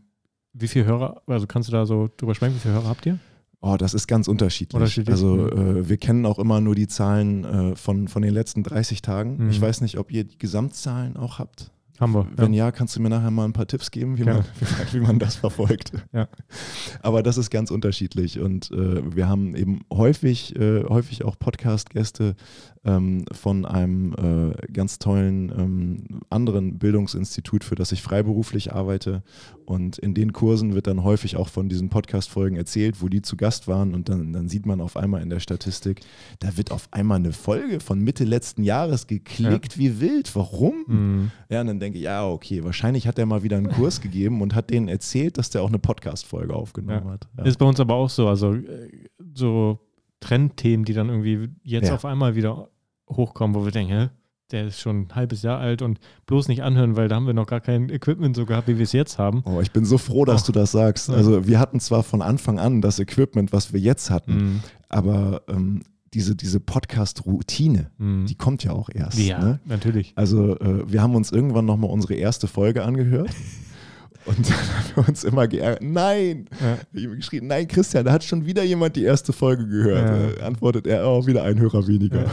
wie viele Hörer, also kannst du da so drüber sprechen, wie viele Hörer habt ihr? Oh, das ist ganz unterschiedlich. Unterschiedlich, Also äh, wir kennen auch immer nur die Zahlen äh, von, von den letzten 30 Tagen. Mhm. Ich weiß nicht, ob ihr die Gesamtzahlen auch habt. Haben wir. Wenn ja, kannst du mir nachher mal ein paar Tipps geben, wie, man, wie man das verfolgt. Ja. Aber das ist ganz unterschiedlich und äh, wir haben eben häufig, äh, häufig auch Podcast-Gäste ähm, von einem äh, ganz tollen ähm, anderen Bildungsinstitut, für das ich freiberuflich arbeite. Und in den Kursen wird dann häufig auch von diesen Podcast-Folgen erzählt, wo die zu Gast waren. Und dann, dann sieht man auf einmal in der Statistik, da wird auf einmal eine Folge von Mitte letzten Jahres geklickt, wie wild. Warum? Mhm. Ja, und dann denke ich, ja, okay, wahrscheinlich hat er mal wieder einen Kurs gegeben und hat denen erzählt, dass der auch eine Podcast-Folge aufgenommen Ja. hat. Ja. Ist bei uns aber auch so. Also äh, so Trendthemen, die dann irgendwie jetzt Ja. auf einmal wieder hochkommen, wo wir denken, hä? Der ist schon ein halbes Jahr alt und bloß nicht anhören, weil da haben wir noch gar kein Equipment so gehabt, wie wir es jetzt haben. Oh, ich bin so froh, dass Oh. du das sagst. Also wir hatten zwar von Anfang an das Equipment, was wir jetzt hatten, Mhm. aber ähm, diese, diese Podcast-Routine, Mhm. die kommt ja auch erst. Ja, Ne? natürlich. Also äh, wir haben uns irgendwann nochmal unsere erste Folge angehört. Und dann haben wir uns immer geärgert. Nein! Ja. Ich habe geschrieben, nein, Christian, da hat schon wieder jemand die erste Folge gehört. Ja. Äh, antwortet er, oh, wieder ein Hörer weniger. Ja.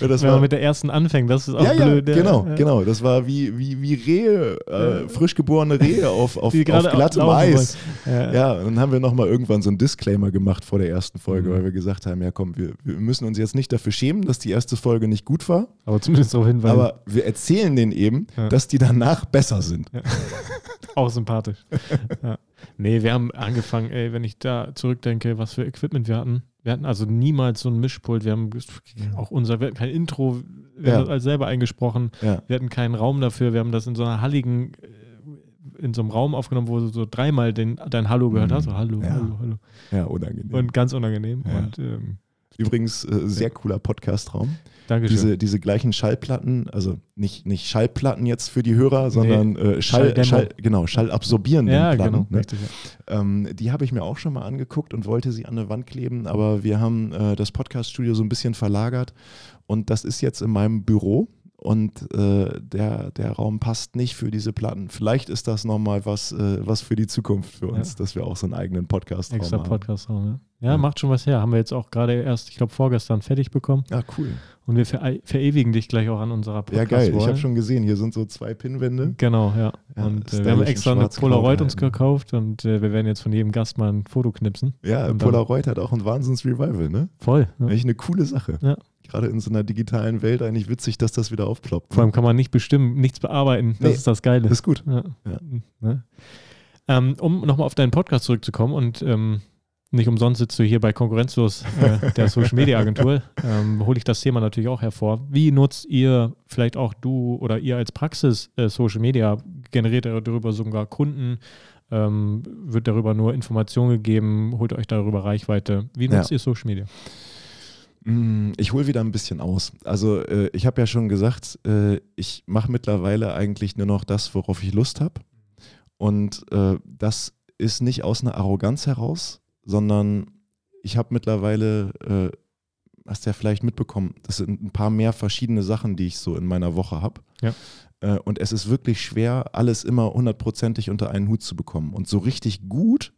Wenn war, man mit der ersten anfängt, das ist auch ja, blöd. ja. genau, Ja. genau. Das war wie, wie, wie Rehe, äh, frisch geborene Rehe auf, auf, auf glattem Eis. Ja. Ja, dann haben wir nochmal irgendwann so einen Disclaimer gemacht vor der ersten Folge, Mhm. weil wir gesagt haben, ja komm, wir, wir müssen uns jetzt nicht dafür schämen, dass die erste Folge nicht gut war, Aber zumindest darauf hinweisen. aber wir erzählen denen eben, dass die danach besser sind. Auch sympathisch. ja. Nee, wir haben angefangen, ey, wenn ich da zurückdenke, was für Equipment wir hatten. Wir hatten also niemals so ein Mischpult. Wir haben auch unser, wir hatten kein Intro, wir Ja. haben das alles selber eingesprochen. Ja. Wir hatten keinen Raum dafür. Wir haben das in so einer halligen, äh, in so einem Raum aufgenommen, wo du so dreimal den, dein Hallo gehört hast. So, hallo, Ja. hallo, hallo. Ja, unangenehm. Und ganz unangenehm. Und ähm, Übrigens, äh, sehr cooler Podcast-Raum. Dankeschön. Diese, diese gleichen Schallplatten, also nicht, nicht Schallplatten jetzt für die Hörer, sondern äh, Schall. Schall, genau, schallabsorbierenden ja, Platten. genau. ne? Richtig, ja. Ähm, die habe ich mir auch schon mal angeguckt und wollte sie an eine Wand kleben, aber wir haben äh, das Podcast-Studio so ein bisschen verlagert und das ist jetzt in meinem Büro und äh, der, der Raum passt nicht für diese Platten. Vielleicht ist das nochmal was, äh, was für die Zukunft für uns, Ja. dass wir auch so einen eigenen Podcast-Raum Extra haben. Podcast-Raum, ja. ja. Ja. macht schon was her. Haben wir jetzt auch gerade erst, ich glaube, vorgestern fertig bekommen. Ah, cool. Und wir ver verewigen dich gleich auch an unserer Podcast. Ja, geil. Ich habe schon gesehen, hier sind so zwei Pinnwände. Genau, ja. Ja, und äh, wir haben extra eine Polaroid uns gehalten. gekauft und äh, wir werden jetzt von jedem Gast mal ein Foto knipsen. Ja, Polaroid hat auch ein Wahnsinns-Revival, ne? Voll. Ja. Eigentlich eine coole Sache. Ja. Gerade in so einer digitalen Welt eigentlich witzig, dass das wieder aufploppt. Vor allem kann man nicht bestimmen, nichts bearbeiten. Das Nee, ist das Geile. Das ist gut. ja. Ja. Ne? Ähm, um nochmal auf deinen Podcast zurückzukommen und ähm, nicht umsonst sitzt du hier bei Konkurrenzlos äh, der Social Media Agentur, ähm, hole ich das Thema natürlich auch hervor. Wie nutzt ihr, vielleicht auch du oder ihr als Praxis äh, Social Media? Generiert ihr darüber sogar Kunden? Ähm, wird darüber nur Information gegeben? Holt euch darüber Reichweite? Wie nutzt Ja. ihr Social Media? Mm, Ich hole wieder ein bisschen aus. Also äh, ich habe ja schon gesagt, äh, ich mache mittlerweile eigentlich nur noch das, worauf ich Lust habe. Und äh, das ist nicht aus einer Arroganz heraus, sondern ich habe mittlerweile, äh, hast du ja vielleicht mitbekommen, das sind ein paar mehr verschiedene Sachen, die ich so in meiner Woche habe. Ja. Äh, und es ist wirklich schwer, alles immer hundertprozentig unter einen Hut zu bekommen. Und so richtig gut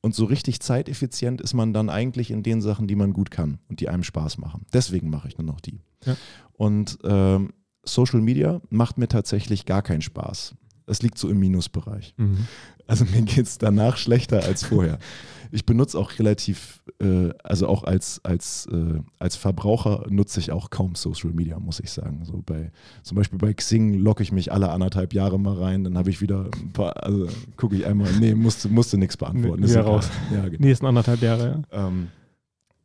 und so richtig zeiteffizient ist man dann eigentlich in den Sachen, die man gut kann und die einem Spaß machen. Deswegen mache ich nur noch die. Ja. Und ähm, Social Media macht mir tatsächlich gar keinen Spaß. Es liegt so im Minusbereich. Mhm. Also mir geht es danach schlechter als vorher. Ich benutze auch relativ, äh, also auch als, als, äh, als Verbraucher nutze ich auch kaum Social Media, muss ich sagen. So bei, zum Beispiel bei Xing logge ich mich alle anderthalb Jahre mal rein, dann habe ich wieder ein paar, also gucke ich einmal, nee, musste, musste nichts beantworten. Nee, ist raus. Ja, genau. Nächsten anderthalb Jahre, ja. Ähm,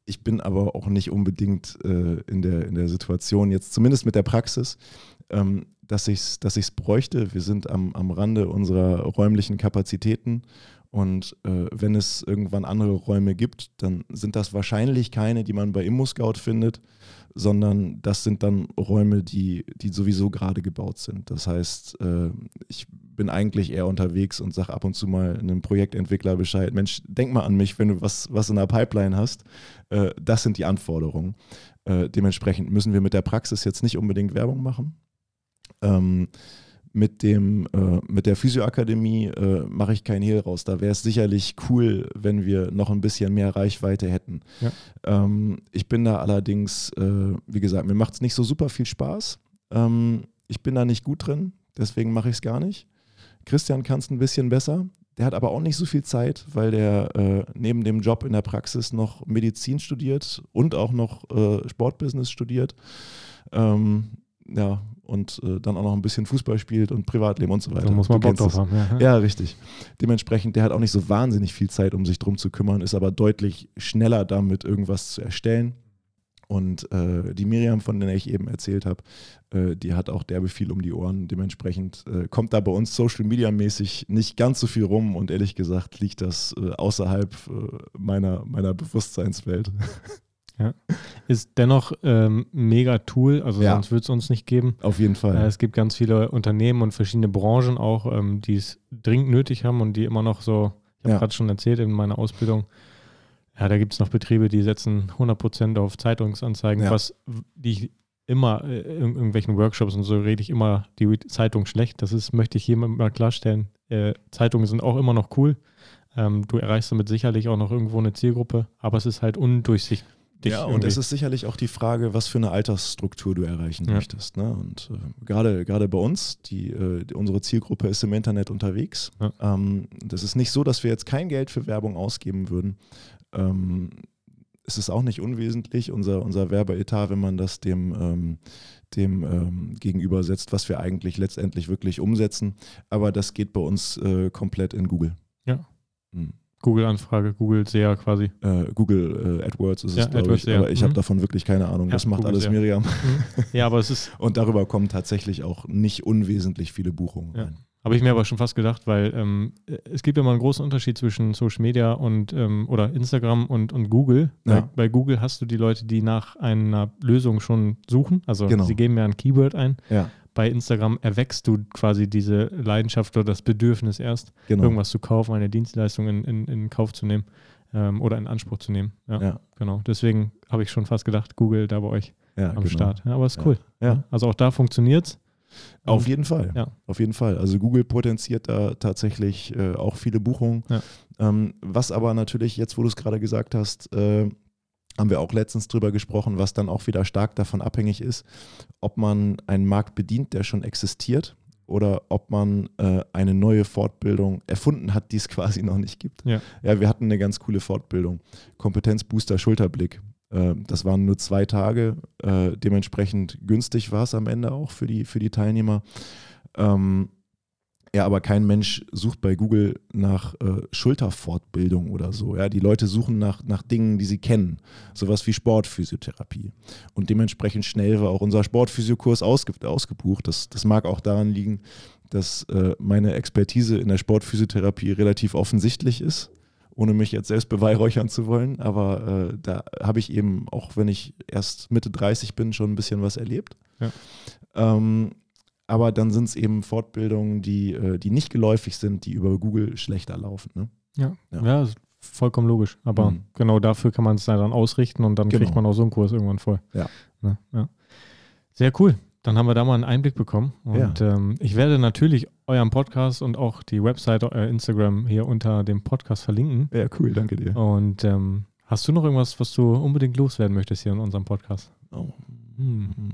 ich bin aber auch nicht unbedingt äh, in, der, in der Situation, jetzt zumindest mit der Praxis, ähm, dass ich es dass ich's bräuchte. Wir sind am, am Rande unserer räumlichen Kapazitäten und äh, wenn es irgendwann andere Räume gibt, dann sind das wahrscheinlich keine, die man bei ImmoScout findet, sondern das sind dann Räume, die, die sowieso gerade gebaut sind. Das heißt, äh, ich bin eigentlich eher unterwegs und sage ab und zu mal einem Projektentwickler Bescheid, Mensch, denk mal an mich, wenn du was, was in der Pipeline hast. Äh, das sind die Anforderungen. Äh, dementsprechend müssen wir mit der Praxis jetzt nicht unbedingt Werbung machen. Ähm, mit, dem, äh, mit der Physioakademie äh, mache ich keinen Hehl raus. Da wäre es sicherlich cool, wenn wir noch ein bisschen mehr Reichweite hätten. Ja. Ähm, ich bin da allerdings, äh, wie gesagt, mir macht es nicht so super viel Spaß. Ähm, ich bin da nicht gut drin, deswegen mache ich es gar nicht. Christian kann es ein bisschen besser. Der hat aber auch nicht so viel Zeit, weil der äh, neben dem Job in der Praxis noch Medizin studiert und auch noch äh, Sportbusiness studiert. Ähm, ja, und äh, dann auch noch ein bisschen Fußball spielt und Privatleben und so weiter. Da muss man Bock drauf haben. Ja. Ja, richtig. Dementsprechend, der hat auch nicht so wahnsinnig viel Zeit, um sich drum zu kümmern, ist aber deutlich schneller damit, irgendwas zu erstellen. Und äh, die Miriam, von der ich eben erzählt habe, äh, die hat auch derbe viel um die Ohren. Dementsprechend äh, kommt da bei uns Social Media mäßig nicht ganz so viel rum und ehrlich gesagt liegt das äh, außerhalb äh, meiner, meiner Bewusstseinswelt. Ist dennoch ähm, ein mega Tool, also Ja. sonst würde es uns nicht geben. Auf jeden Fall. Äh, es gibt ganz viele Unternehmen und verschiedene Branchen auch, ähm, die es dringend nötig haben und die immer noch so, ich habe Ja. gerade schon erzählt in meiner Ausbildung, ja, da gibt es noch Betriebe, die setzen 100% auf Zeitungsanzeigen, Ja. was die ich immer äh, in irgendwelchen Workshops und so rede ich immer die Zeitung schlecht. Das ist, möchte ich hier mal klarstellen. Äh, Zeitungen sind auch immer noch cool. Ähm, du erreichst damit sicherlich auch noch irgendwo eine Zielgruppe, aber es ist halt undurchsichtig. Dich. Ja, und es ist sicherlich auch die Frage, was für eine Altersstruktur du erreichen Ja. möchtest. Ne? Und äh, gerade gerade bei uns, die, äh, unsere Zielgruppe ist im Internet unterwegs. Ja. Ähm, das ist nicht so, dass wir jetzt kein Geld für Werbung ausgeben würden. Ähm, es ist auch nicht unwesentlich, unser, unser Werbeetat, wenn man das dem, ähm, dem ähm, gegenübersetzt, was wir eigentlich letztendlich wirklich umsetzen. Aber das geht bei uns äh, komplett in Google. Ja. Mhm. Google-Anfrage, Google SEA quasi. Äh, Google äh, AdWords ist Ja, es, glaube ich. ja. Aber ich habe Mhm. davon wirklich keine Ahnung. Ja, das macht Google, alles ja. Miriam. Ja, aber es ist, Und darüber kommen tatsächlich auch nicht unwesentlich viele Buchungen Ja. rein. habe ich mir aber schon fast gedacht, weil ähm, es gibt ja mal einen großen Unterschied zwischen Social Media und ähm, oder Instagram und, und Google. Ja. Bei, bei Google hast du die Leute, die nach einer Lösung schon suchen. Also Genau. sie geben ja ein Keyword ein. Ja, Bei Instagram erwächst du quasi diese Leidenschaft oder das Bedürfnis erst, genau. irgendwas zu kaufen, eine Dienstleistung in, in, in Kauf zu nehmen ähm, oder in Anspruch zu nehmen. Ja, Ja, genau. Deswegen habe ich schon fast gedacht, Google da bei euch ja, am genau. Start. Ja, aber ist cool. Ja. Also auch da funktioniert's. Auf Und- jeden Fall. Ja. Auf jeden Fall. Also Google potenziert da tatsächlich äh, auch viele Buchungen. Ja. Ähm, was aber natürlich, jetzt wo du es gerade gesagt hast, äh, haben wir auch letztens drüber gesprochen, was dann auch wieder stark davon abhängig ist, ob man einen Markt bedient, der schon existiert oder ob man äh, eine neue Fortbildung erfunden hat, die es quasi noch nicht gibt. Ja. ja, wir hatten eine ganz coole Fortbildung. Kompetenzbooster Schulterblick. Äh, Das waren nur zwei Tage. Äh, dementsprechend günstig war es am Ende auch für die, für die Teilnehmer. Ähm, ja, aber kein Mensch sucht bei Google nach äh, Schulterfortbildung oder so. Ja, die Leute suchen nach, nach Dingen, die sie kennen. Sowas wie Sportphysiotherapie. Und dementsprechend schnell war auch unser Sportphysiokurs ausge ausgebucht. Das, das mag auch daran liegen, dass äh, meine Expertise in der Sportphysiotherapie relativ offensichtlich ist, ohne mich jetzt selbst beweihräuchern zu wollen. Aber äh, da habe ich eben, auch wenn ich erst Mitte 30 bin, schon ein bisschen was erlebt. Ja. Ähm, aber dann sind es eben Fortbildungen, die, äh, die nicht geläufig sind, die über Google schlechter laufen. Ne? Ja, Ja. ja. ist vollkommen logisch. Aber Mhm. genau dafür kann man es dann ausrichten und dann Genau. kriegt man auch so einen Kurs irgendwann voll. Ja. Ne? ja. Sehr cool. Dann haben wir da mal einen Einblick bekommen. Und ähm, ich werde natürlich euren Podcast und auch die Webseite, euer Instagram hier unter dem Podcast verlinken. Ja, cool, danke dir. Und ähm, hast du noch irgendwas, was du unbedingt loswerden möchtest hier in unserem Podcast? Oh.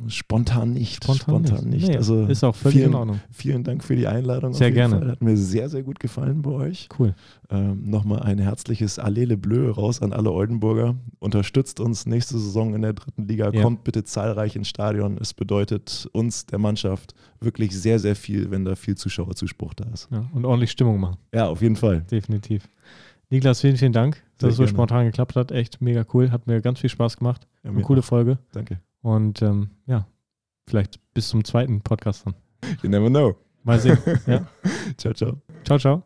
Spontan nicht. Spontan, nicht. Nee, Also ist auch völlig vielen, in Ordnung. Vielen Dank für die Einladung. Sehr gerne. Fall. Hat mir sehr, sehr gut gefallen bei euch. Cool. Ähm, Nochmal ein herzliches Allele Bleu raus an alle Oldenburger. Unterstützt uns nächste Saison in der dritten Liga. Ja. Kommt bitte zahlreich ins Stadion. Es bedeutet uns, der Mannschaft, wirklich sehr, sehr viel, wenn da viel Zuschauerzuspruch da ist. Ja, und ordentlich Stimmung machen. Ja, auf jeden Fall. Definitiv. Niklas, vielen, vielen Dank, dass es so gerne. spontan geklappt hat. Echt mega cool. Hat mir ganz viel Spaß gemacht. Ja, Eine coole auch. Folge. Danke. Und ähm, ja, vielleicht bis zum zweiten Podcast dann. You never know. Mal sehen. ja. Ciao, ciao. Ciao, ciao.